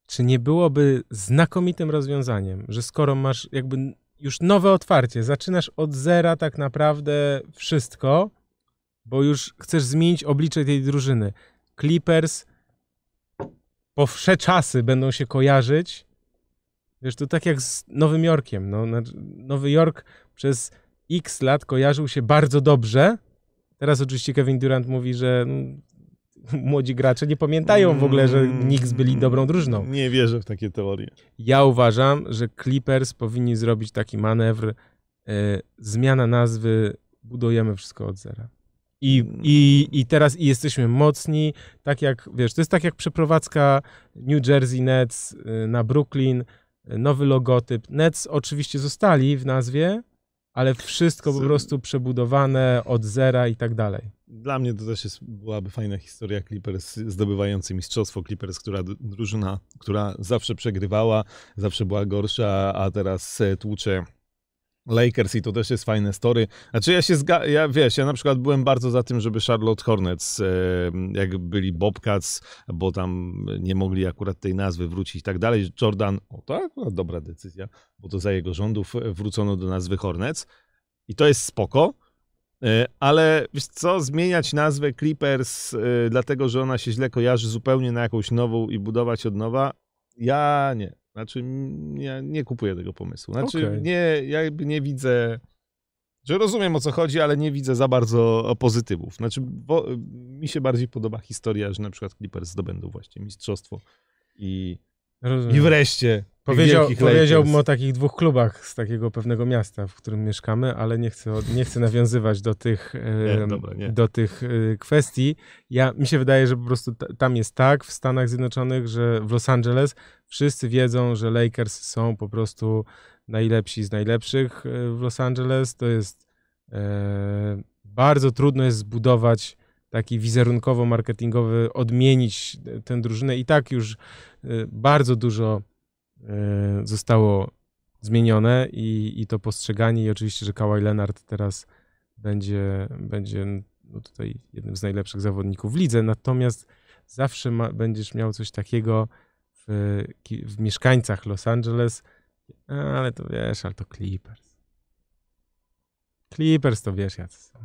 Czy nie byłoby znakomitym rozwiązaniem, że skoro masz jakby już nowe otwarcie, zaczynasz od zera tak naprawdę wszystko, bo już chcesz zmienić oblicze tej drużyny. Clippers po wsze czasy będą się kojarzyć. Wiesz, to tak jak z Nowym Jorkiem. No, znaczy, Nowy Jork przez x lat kojarzył się bardzo dobrze. Teraz oczywiście Kevin Durant mówi, że no, młodzi gracze nie pamiętają w ogóle, że Mm, Knicks byli dobrą drużyną. Nie wierzę w takie teorie. Ja uważam, że Clippers powinni zrobić taki manewr, e, zmiana nazwy, budujemy wszystko od zera. I, i, I teraz i jesteśmy mocni, tak jak, wiesz, to jest tak jak przeprowadzka New Jersey Nets y, na Brooklyn, nowy logotyp. Nets oczywiście zostali w nazwie, ale wszystko po prostu przebudowane od zera i tak dalej. Dla mnie to też jest, byłaby fajna historia Clippers zdobywający mistrzostwo. Clippers, która drużyna, która zawsze przegrywała, zawsze była gorsza, a teraz e, tłucze Lakers i to też jest fajne story. Znaczy ja się zga- ja wiesz, ja na przykład byłem bardzo za tym, żeby Charlotte Hornets, e, jak byli Bobcats, bo tam nie mogli akurat tej nazwy wrócić i tak dalej. Jordan, o to akurat dobra decyzja, bo to za jego rządów e, wrócono do nazwy Hornets i to jest spoko. E, Ale wiesz co, zmieniać nazwę Clippers, e, dlatego że ona się źle kojarzy zupełnie na jakąś nową i budować od nowa, ja nie. Znaczy, ja nie kupuję tego pomysłu. Znaczy, Okej. nie, ja nie widzę, że rozumiem o co chodzi, ale nie widzę za bardzo pozytywów. Znaczy, bo, mi się bardziej podoba historia, że na przykład Clippers zdobędą właśnie mistrzostwo i, Rozumiem. i wreszcie Powiedział, powiedziałbym o takich dwóch klubach z takiego pewnego miasta, w którym mieszkamy, ale nie chcę, nie chcę nawiązywać do tych, Nie, dobra, nie. do tych e, kwestii. Ja, mi się wydaje, że po prostu ta- tam jest tak w Stanach Zjednoczonych, że w Los Angeles wszyscy wiedzą, że Lakers są po prostu najlepsi z najlepszych e, w Los Angeles. To jest e, bardzo trudno jest zbudować taki wizerunkowo-marketingowy, odmienić tę drużynę. I tak już e, bardzo dużo e, zostało zmienione i, i to postrzeganie i oczywiście, że Kawhi Leonard teraz będzie, będzie no tutaj jednym z najlepszych zawodników w lidze, natomiast zawsze ma, będziesz miał coś takiego w, w mieszkańcach Los Angeles, A, ale to wiesz, ale to Clippers. Clippers to wiesz są.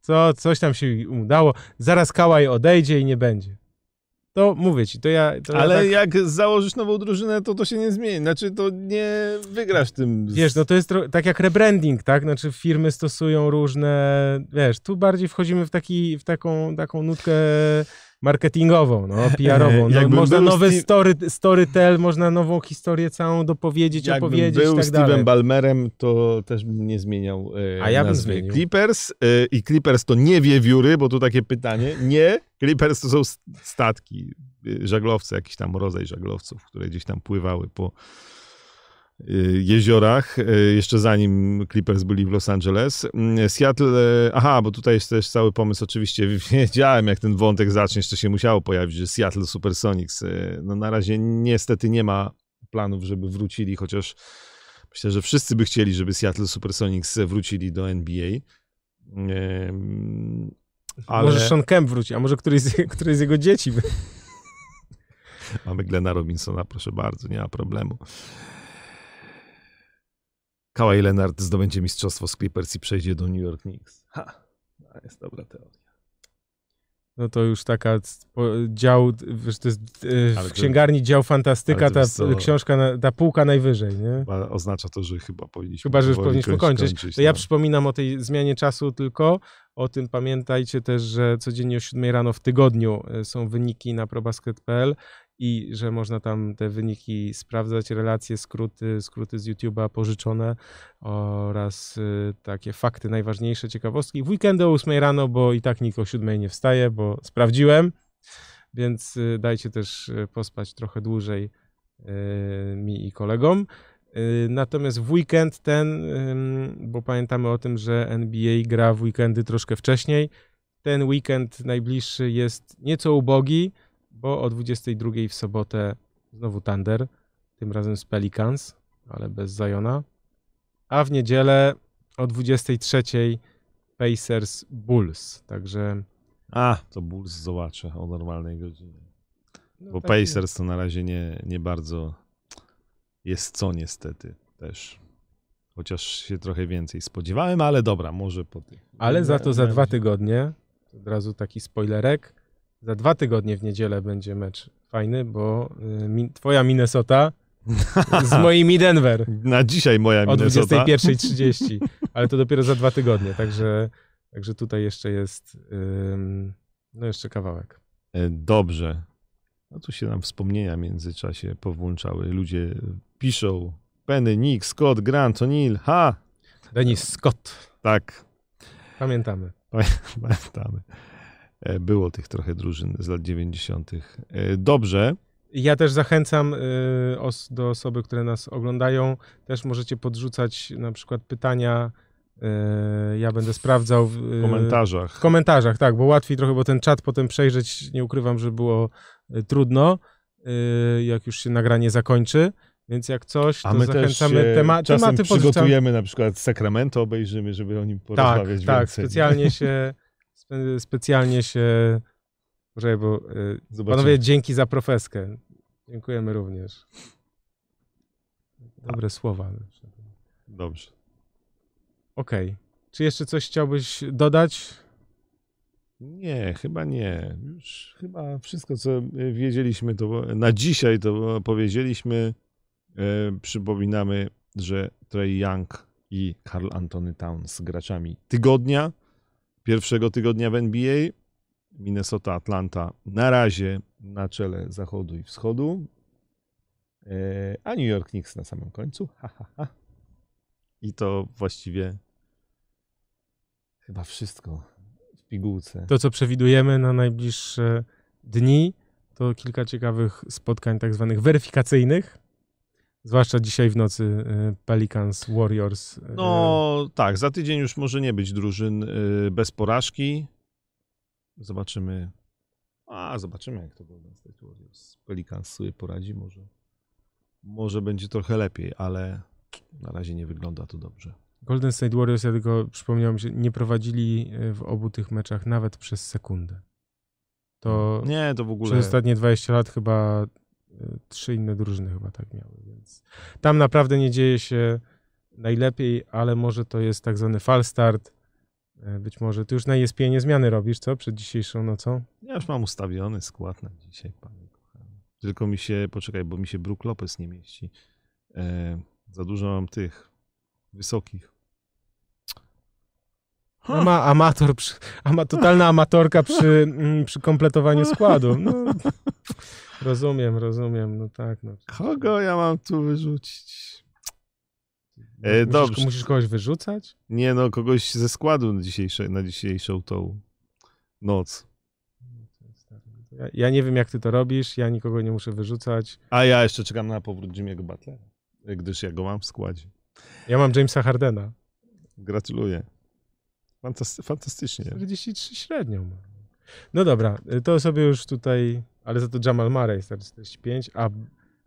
Co, coś tam się udało, zaraz Kawhi odejdzie i nie będzie. To mówię ci, to ja... To ja Ale tak, jak założysz nową drużynę, to to się nie zmieni. Znaczy, to nie wygrasz tym. z- Wiesz, no to jest tak jak rebranding, tak? Znaczy firmy stosują różne, wiesz, tu bardziej wchodzimy w, taki, w taką, taką nutkę marketingową, no, PR-ową. No, można nowy Steve- story, storytell, można nową historię całą dopowiedzieć, Jakbym opowiedzieć był i tak Steve'em dalej. Balmerem, to też bym nie zmieniał e, A ja bym zmienił. Clippers e, i Clippers to nie wiewióry, bo tu takie pytanie. Nie, Clippers to są statki, e, żaglowce, jakiś tam rodzaj żaglowców, które gdzieś tam pływały po jeziorach, e, jeszcze zanim Clippers byli w Los Angeles. Mm, Seattle, e, aha, bo tutaj jest też cały pomysł, oczywiście wiedziałem, jak ten wątek zacznie, jeszcze się musiało pojawić, że Seattle Supersonics, no na razie niestety nie ma planów, żeby wrócili, chociaż myślę, że wszyscy by chcieli, żeby Seattle Supersonics wrócili do NBA. Ale Może Sean Kemp wróci, a może któryś z, któryś z jego dzieci. mamy Glena Robinsona, proszę bardzo, nie ma problemu. Kawhi Leonard zdobędzie mistrzostwo z Clippers i przejdzie do New York Knicks. Ha, to jest dobra teoria. No to już taka dział, wiesz, to jest e, Ale w to- księgarni dział fantastyka, ta książka, na- ta półka najwyżej, nie? Oznacza to, że chyba powinniśmy Chyba, że już powinniśmy kończyć- kończyć. To ja no. przypominam o tej zmianie czasu tylko. O tym pamiętajcie też, że codziennie o 7 rano w tygodniu e, są wyniki na probasket.pl i że można tam te wyniki sprawdzać, relacje, skróty, skróty z YouTube'a pożyczone oraz y, takie fakty najważniejsze, ciekawostki. W weekendy o 8 rano, bo i tak nikt o 7 nie wstaje, bo sprawdziłem, więc y, dajcie też y, pospać trochę dłużej mi i kolegom. Natomiast w weekend ten, bo pamiętamy o tym, że NBA gra w weekendy troszkę wcześniej. Ten weekend najbliższy jest nieco ubogi, bo o 22 w sobotę znowu Thunder, tym razem z Pelicans, ale bez Zajona. A w niedzielę o 23 Pacers Bulls. Także. A, to Bulls zobaczę o normalnej godzinie. no Bo taki- Pacers to na razie nie, nie bardzo jest co niestety też. Chociaż się trochę więcej spodziewałem, ale dobra, może po tych. Ale za to za dwa tygodnie, od razu taki spoilerek, za dwa tygodnie w niedzielę będzie mecz fajny, bo y, mi, twoja Minnesota z moimi Denver Na dzisiaj moja o Minnesota. 21.30, ale to dopiero za dwa tygodnie, także, także tutaj jeszcze jest ym, no jeszcze kawałek. E, Dobrze. No tu się nam wspomnienia w międzyczasie powłączały. Ludzie piszą. Penny, Nick, Scott, Grant, O'Neill. Ha! Denis Scott. Tak, Pamiętamy. pamiętamy. E, Było tych trochę drużyn z lat 90. E, Dobrze. Ja też zachęcam os- do osoby, które nas oglądają. Też możecie podrzucać na przykład pytania. ja będę sprawdzał w, komentarzach. w komentarzach, tak, bo łatwiej trochę, bo ten czat potem przejrzeć, nie ukrywam, że było trudno, jak już się nagranie zakończy. Więc jak coś, to A my też zachęcamy. się Tema- tematy podrzucamy. przygotujemy, na przykład Sacramento obejrzymy, żeby o nim Tak, porozmawiać tak, więcej. specjalnie się, specjalnie się, Poczekaj, bo y, Zobaczymy. panowie, dzięki za profeskę. Dziękujemy również. Dobre słowa. Dobrze. Okej. Czy jeszcze coś chciałbyś dodać? Nie, chyba nie. Już chyba wszystko, co e, wiedzieliśmy, to na dzisiaj to powiedzieliśmy. E, przypominamy, że Trey Young i Carl Anthony Towns graczami tygodnia, pierwszego tygodnia w NBA. Minnesota, Atlanta na razie na czele zachodu i wschodu, e, a New York Knicks na samym końcu. Ha, ha, ha. I to właściwie chyba wszystko w pigułce. To, co przewidujemy na najbliższe dni, to kilka ciekawych spotkań tak zwanych weryfikacyjnych. Zwłaszcza dzisiaj w nocy y, Pelicans, Warriors. y, No tak, za tydzień już może nie być drużyn y, bez porażki. Zobaczymy. A, zobaczymy, jak to Golden State Warriors. Pelicans sobie poradzi, może. Może będzie trochę lepiej, ale na razie nie wygląda to dobrze. Golden State Warriors, ja tylko przypomniałem się, nie prowadzili w obu tych meczach nawet przez sekundę. To Nie, to w ogóle. przez ostatnie 20 lat chyba trzy inne drużyny chyba tak miały, więc tam naprawdę nie dzieje się najlepiej, ale może to jest tak zwany fal start. Y, Być może ty już na ESPN zmiany robisz, co? Przed dzisiejszą nocą? Ja już mam ustawiony skład na dzisiaj, panie kochany. Tylko mi się, poczekaj, bo mi się Brook Lopez nie mieści. E, za dużo mam tych wysokich. Ama, amator, przy, ama, totalna amatorka przy, mm, przy kompletowaniu składu. No, rozumiem, rozumiem, no tak. No. Kogo ja mam tu wyrzucić? E, musisz, dobrze. musisz kogoś wyrzucać? Nie no, kogoś ze składu na, dzisiejsze, na dzisiejszą tą noc. Ja, ja nie wiem, jak ty to robisz, ja nikogo nie muszę wyrzucać. A ja jeszcze czekam na powrót Jimmy'ego Butlera, gdyż ja go mam w składzie. Ja mam Jamesa Hardena. Gratuluję. Fantasty- fantastycznie. 43 średnią. No dobra, to sobie już tutaj, ale za to Jamal Murray jest 45, a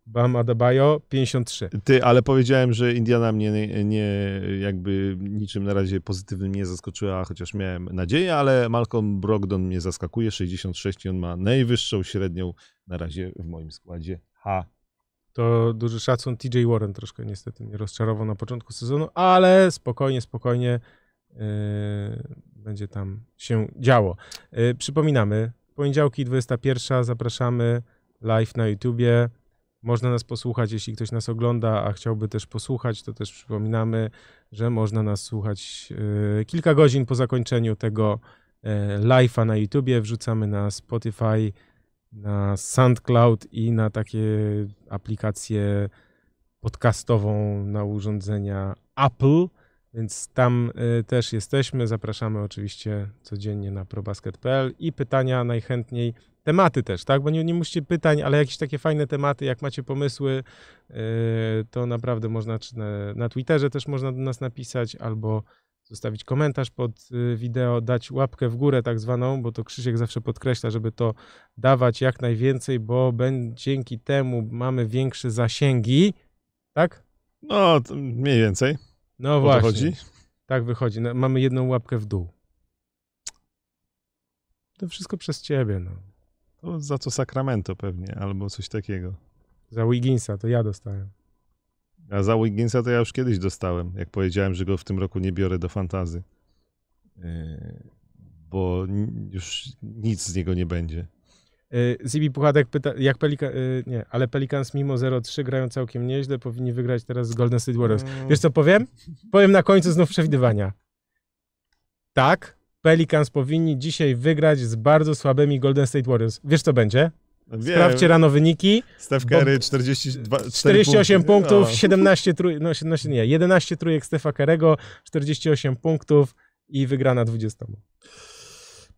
Bam Adebayo 53. Ty, ale powiedziałem, że Indiana mnie nie, jakby niczym na razie pozytywnym nie zaskoczyła, chociaż miałem nadzieję, ale Malcolm Brogdon mnie zaskakuje, 66 i on ma najwyższą średnią na razie w moim składzie. Ha. To duży szacun. TJ Warren troszkę niestety mnie rozczarował na początku sezonu, ale spokojnie, spokojnie yy, będzie tam się działo. Yy, przypominamy, poniedziałki 21, zapraszamy live na YouTubie. Można nas posłuchać, jeśli ktoś nas ogląda, a chciałby też posłuchać, to też przypominamy, że można nas słuchać yy, kilka godzin po zakończeniu tego yy, live'a na YouTubie. Wrzucamy na Spotify, na SoundCloud i na takie aplikację podcastową na urządzenia Apple, więc tam y, też jesteśmy. Zapraszamy oczywiście codziennie na probasket.pl i pytania najchętniej, tematy też, tak? Bo nie, nie musicie pytań, ale jakieś takie fajne tematy, jak macie pomysły, y, to naprawdę można, czy na, na Twitterze też można do nas napisać, albo zostawić komentarz pod y, wideo, dać łapkę w górę tak zwaną, bo to Krzysiek zawsze podkreśla, żeby to dawać jak najwięcej, bo ben, dzięki temu mamy większe zasięgi, tak? No, mniej więcej. No O właśnie. Tak wychodzi. No, mamy jedną łapkę w dół. To wszystko przez ciebie, no. To za to Sacramento pewnie, albo coś takiego. Za Wigginsa to ja dostałem. A za Wigginsa to ja już kiedyś dostałem, jak powiedziałem, że go w tym roku nie biorę do fantazy. Yy, Bo już nic z niego nie będzie. Y, Zibi Puchatek pyta, jak Pelika, y, nie, ale Pelicans mimo 0-3 grają całkiem nieźle, powinni wygrać teraz z Golden State Warriors. Wiesz co powiem? Powiem na końcu znów przewidywania. Tak, Pelicans powinni dzisiaj wygrać z bardzo słabymi Golden State Warriors. Wiesz co będzie? Wiem, Sprawdźcie rano wyniki. Steph Curry 42, 4 48 punkty. punktów, No. 17 trój, no 17 nie, 11 trójek Stefa Kerego, 48 punktów i wygrana 20.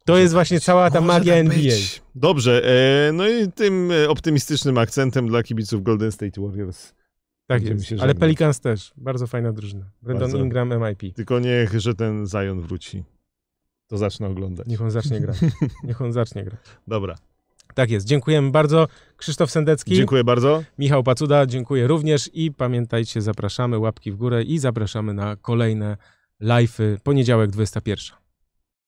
To jest właśnie cała ta Może magia tak NBA. być. Dobrze, e, no i tym e, optymistycznym akcentem dla kibiców Golden State Warriors. Tak Będziemy jest. się Ale żegnać. Pelicans też. Bardzo fajna drużyna. Brandon Bardzo. Ingram, MIP. Tylko niech, że ten Zion wróci. To zacznę oglądać. Niech on zacznie grać. Niech on zacznie grać. Dobra, Tak jest. Dziękujemy bardzo. Krzysztof Sendecki, dziękuję bardzo. Michał Pacuda, dziękuję również i pamiętajcie, zapraszamy łapki w górę i zapraszamy na kolejne live'y. Poniedziałek 21.